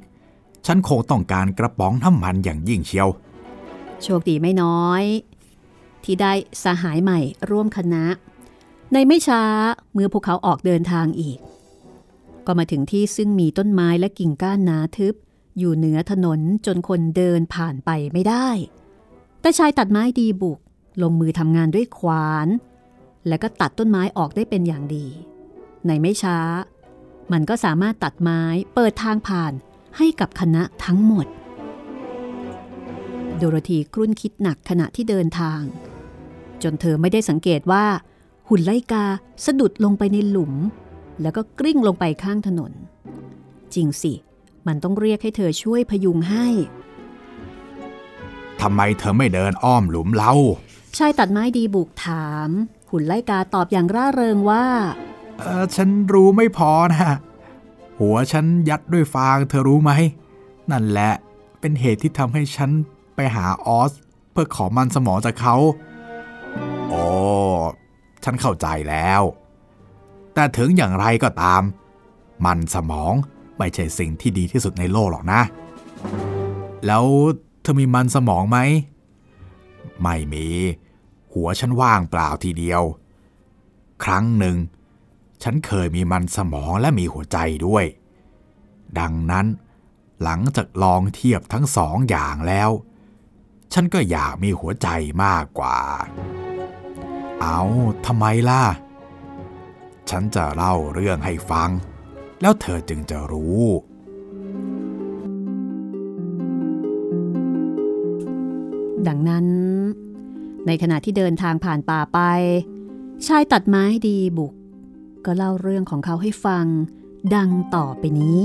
B: ฉันคงต้องการกระป๋องน้ำมันอย่างยิ่งเชียว
A: โชคดีไม่น้อย ที่ได้สหายใหม่ร่วมคณะ ในไม่ช้าเมื่อพวกเขาออกเดินทางอีก ก็มาถึงที่ซึ่งมีต้นไม้และกิ่งก้านหนาทึบ อยู่เหนือถนนจนคนเดินผ่านไปไม่ได้ แต่ชายตัดไม้ดีบุก ลงมือทำงานด้วยขวาน แล้วก็ตัดต้นไม้ออกได้เป็นอย่างดี ในไม่ช้า มันก็สามารถตัดไม้เปิดทางผ่านให้กับคณะทั้งหมด โดโรธีครุ่นคิดหนักขณะที่เดินทาง จนเธอไม่ได้สังเกตว่าหุ่นไลกาสะดุดลงไปในหลุม แล้วก็กลิ้งลงไปข้างถนน จริงสิ มันต้องเรียกให้เธอช่วยพยุงให้
B: ทำไมเธอไม่เดินอ้อมหลุมเล่า
A: ชายตัดไม้ดีบุกถามหุ่นไลกาตอบอย่างร่าเริงว่า
B: เออฉันรู้ไม่พอนะหัวฉันยัดด้วยฟางเธอรู้ไหม นั่นแหละเป็นเหตุที่ทำให้ฉันไปหาออส เพื่อขอมันสมองจากเขา โอ้ ฉันเข้าใจแล้ว แต่ถึงอย่างไรก็ตาม มันสมองไม่ใช่สิ่งที่ดีที่สุดในโลกหรอกนะ แล้วเธอมีมันสมองไหม ไม่มี หัวฉันว่างเปล่าทีเดียว ครั้งหนึ่ง ฉันเคยมีมันสมองและมีหัวใจด้วย ดังนั้นหลังจากลองเทียบทั้งสองอย่างแล้ว ฉันก็อยากมีหัวใจมากกว่า เอาทำไมล่ะ ฉันจะเล่าเรื่องให้ฟัง แล้วเธอจึงจะรู้
A: ดังนั้น ในขณะที่เดินทางผ่านป่าไป ชายตัดไม้ดีบุก ก็เล่าเรื่องของเขาให้ฟัง ดังต่อไปนี้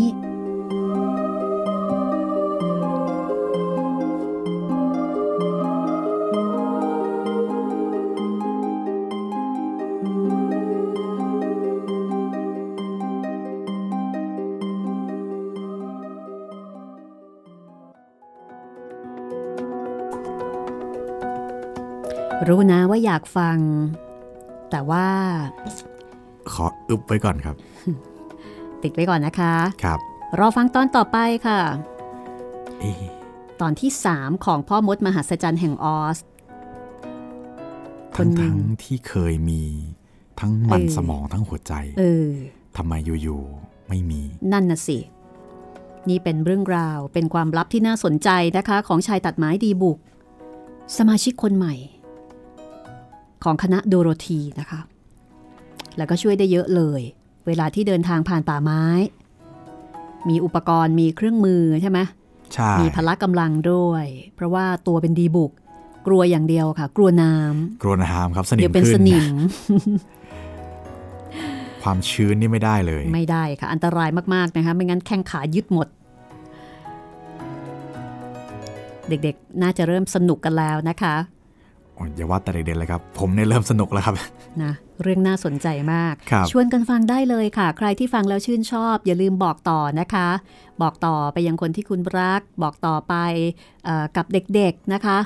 A: รู้นะว่าอยากฟัง แต่ว่า
B: ขออึบไว้ก่อนครับ
A: ติดไว้ก่อนนะคะ
B: ครับ
A: รอฟังตอนต่อไปค่ะ
B: เอ๊ะ
A: ตอนที่3ของพ่อมดมหัศจรรย์แห่งออสค
B: ทั้
A: น
B: ง
A: หนึ่
B: ทั้
A: ง
B: งที่เคยมีทั้งมัน
A: เออ
B: สมองทั้งหัวใจ
A: เออ
B: ทำไมอยู่ๆไม่มี
A: นั่นน่ะสิ นี่เป็นเรื่องราวเป็นความลับที่น่าสนใจนะคะ ของชายตัดไม้ดีบุก สมาชิกคนใหม่ ของคณะโดโรธีนะคะ แล้วก็ช่วยได้เยอะเลย เวลาที่เดินทางผ่านป่าไม้ มีอุปกรณ์มีเครื่องมือใช่ไหม
B: ใช่
A: มีพละกำลังด้วย เพราะว่าตัวเป็นดีบุก กลัวอย่างเดียวค่ะ กลัวน้
B: กรวน้ำครับสำนิ
A: เดี๋
B: ม
A: ยวเป็น
B: ขึ้
A: ส
B: น
A: นิม
B: ความชื้นนี่ไม่ได้เลย
A: ไม่ได้ค่ะ อันตรายมาก ๆ นะคะ ไม่งั้นแข้งขายึดหมด เด็กๆ น่าจะเริ่มสนุกกันแล้วนะคะ
B: โอ้ยอย่าว่าแต่เด็กๆเลยครับ ผมเนี่ยเริ่มสนุกแล้วครับ
A: นะเรื่องน่าสนใจมาก
B: ครับ
A: ชวนกันฟังได้เลยค่ะ ใครที่ฟังแล้วชื่นชอบ อย่าลืมบอกต่อนะคะ บอกต่อไปยังคนที่คุณรัก บอกต่อไปเอ่อกับเด็กๆนะคะ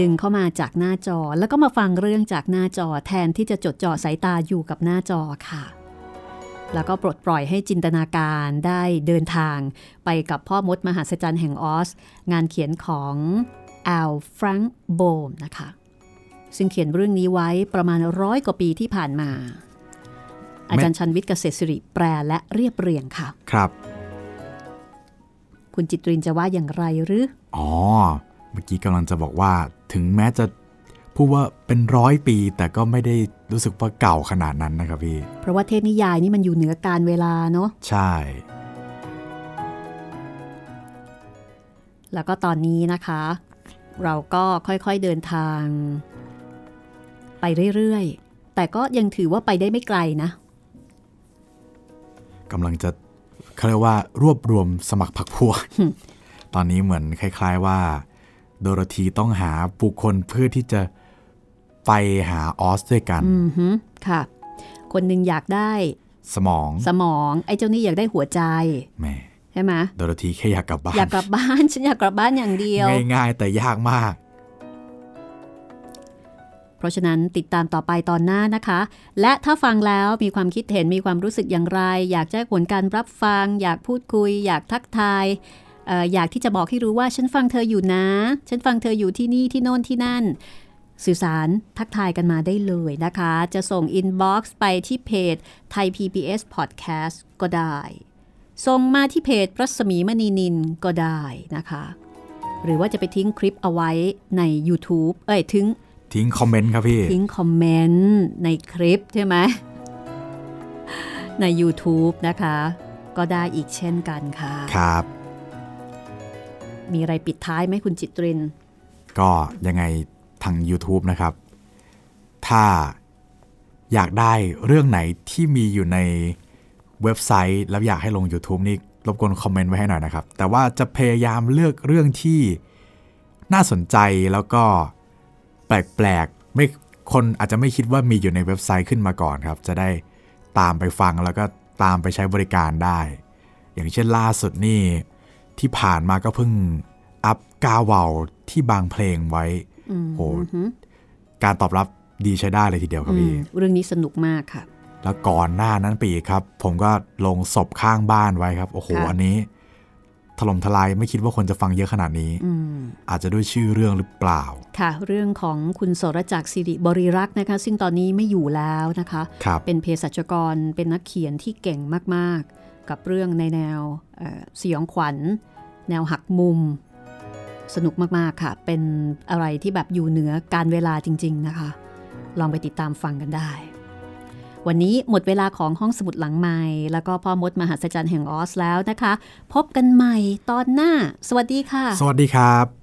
A: ดึงเข้ามาจากหน้าจอ แล้วก็มาฟังเรื่องจากหน้าจอ แทนที่จะจดจ่อสายตาอยู่กับหน้าจอค่ะ แล้วก็ปลดปล่อยให้จินตนาการได้เดินทางไปกับพ่อมดมหัศจรรย์แห่งออส งานเขียนของแอลฟรังก์โบมนะคะ ซึ่งเขียนเรื่องนี้ไว้ประมาณร้อยกว่าปีที่ผ่านมา อาจารย์ชันวิทย์เกษตรสิริแปลและเรียบเรียงค่ะ
B: ครับ
A: คุณจิตรินจะว่าอย่างไรหรือ
B: อ๋อ เมื่อกี้กำลังจะบอกว่า ถึงแม้จะพูดว่าเป็นร้อยปี แต่ก็ไม่ได้รู้สึกว่าเก่าขนาดนั้นนะครับพี่
A: เพราะว่าเทพนิยายนี่มันอยู่เหนือการเวลาเนาะ
B: ใช่
A: แล้วก็ตอนนี้นะคะ เราก็ค่อยๆเดินทาง ไปเรื่อยๆ แต่ก็ยังถือว่าไปได้ไม่ไกลนะ
B: กำลังจะเขาเรียกว่ารวบรวมสมัครพรรคพวก ตอนนี้เหมือนคล้าย ๆว่า โดโรธีต้องหาบุคคลเพื่อที่จะไปหาออสด้วยกัน
A: อือฮึค่ะ คนหนึ่งอยากได้
B: สมอง
A: สมอง ไอ้เจ้านี่อยากได้หัวใจ
B: แหม่
A: ใช่ไหม
B: โดโรธีแค่อยากกลับบ้า
A: อยานกกลับบ้าน ฉันอยากกลับบ้านอย่างเดียว
B: ง่ายๆแต่ยากมาก
A: เพราะฉะนั้นติดตามต่อไปตอนหน้านะคะ และถ้าฟังแล้วมีความคิดเห็นมีความรู้สึกอย่างไร อยากแจ้งผลการรับฟัง อยากพูดคุย อยากทักทายอออยากที่จะบอกให้รู้ว่าฉันฟังเธออยู่นะ ฉันฟังเธออยู่ที่นี่ที่โน่นที่นั่น สื่อสารทักทายกันมาได้เลยนะคะ จะส่ง inbox ไปที่เพจไทย PBS Podcast ก็ได้ ส่งมาที่เพจรัศมีมณีนิลก็ได้นะคะ หรือว่าจะไปทิ้งคลิปเอาไว้ใน YouTube เอ้ยทิ้ง
B: ทิ้งคอมเมนต์ครับพี่
A: ทิ้งคอมเมนต์ในคลิปใช่ไหม ใน YouTube นะคะ ก็ได้อีกเช่นกันค่ะ
B: ครับ
A: มีอะไรปิดท้ายไหมคุณจิตริน
B: ก็ยังไงทาง YouTube นะครับ ถ้าอยากได้เรื่องไหนที่มีอยู่ในเว็บไซต์ แล้วอยากให้ลง YouTube นี่รบกวนคอมเมนต์ไว้ให้หน่อยนะครับ แต่ว่าจะพยายามเลือกเรื่องที่น่าสนใจแล้วก็ แปลกๆไม่คนอาจจะไม่คิดว่ามีอยู่ในเว็บไซต์ขึ้นมาก่อนครับ จะได้ตามไปฟังแล้วก็ตามไปใช้บริการได้ อย่างเช่นล่าสุดนี่ที่ผ่านมาก็เพิ่งอัพกาวาวที่บางเพลงไว้โหการตอบรับดีใช้ได้เลยทีเดียวครับ
A: อื
B: พี่
A: มเรื่องนี้สนุกมากค่ะ
B: แล้วก่อนหน้านั้นปีกครับ ผมก็ลงศพข้างบ้านไว้ครับ โอ้โห
A: ค่ะ
B: อันนี้ ถล่มทลายไม่คิดว่าคนจะฟังเยอะขนาดนี้
A: อืม
B: อาจจะด้วยชื่อเรื่องหรือเปล่า
A: ค่ะ เรื่องของคุณสรจักรสิริบริรักษ์นะคะ ซึ่งตอนนี้ไม่อยู่แล้วนะคะ
B: ครับ
A: เป็นเภสัชกรเป็นนักเขียนที่เก่งมากๆ กับเรื่องในแนวเอ่อสยองขวัญ แนวหักมุม สนุกมากๆค่ะ เป็นอะไรที่แบบอยู่เหนือการเวลาจริง ๆ นะคะ ลองไปติดตามฟังกันได้ วันนี้หมดเวลาของห้องสมุดหลังใหม่ แล้วก็พ่อมดมหัศจรรย์แห่งออสแล้วนะคะ พบกันใหม่ตอนหน้า สวัสดีค่ะ
B: สวัสดีครับ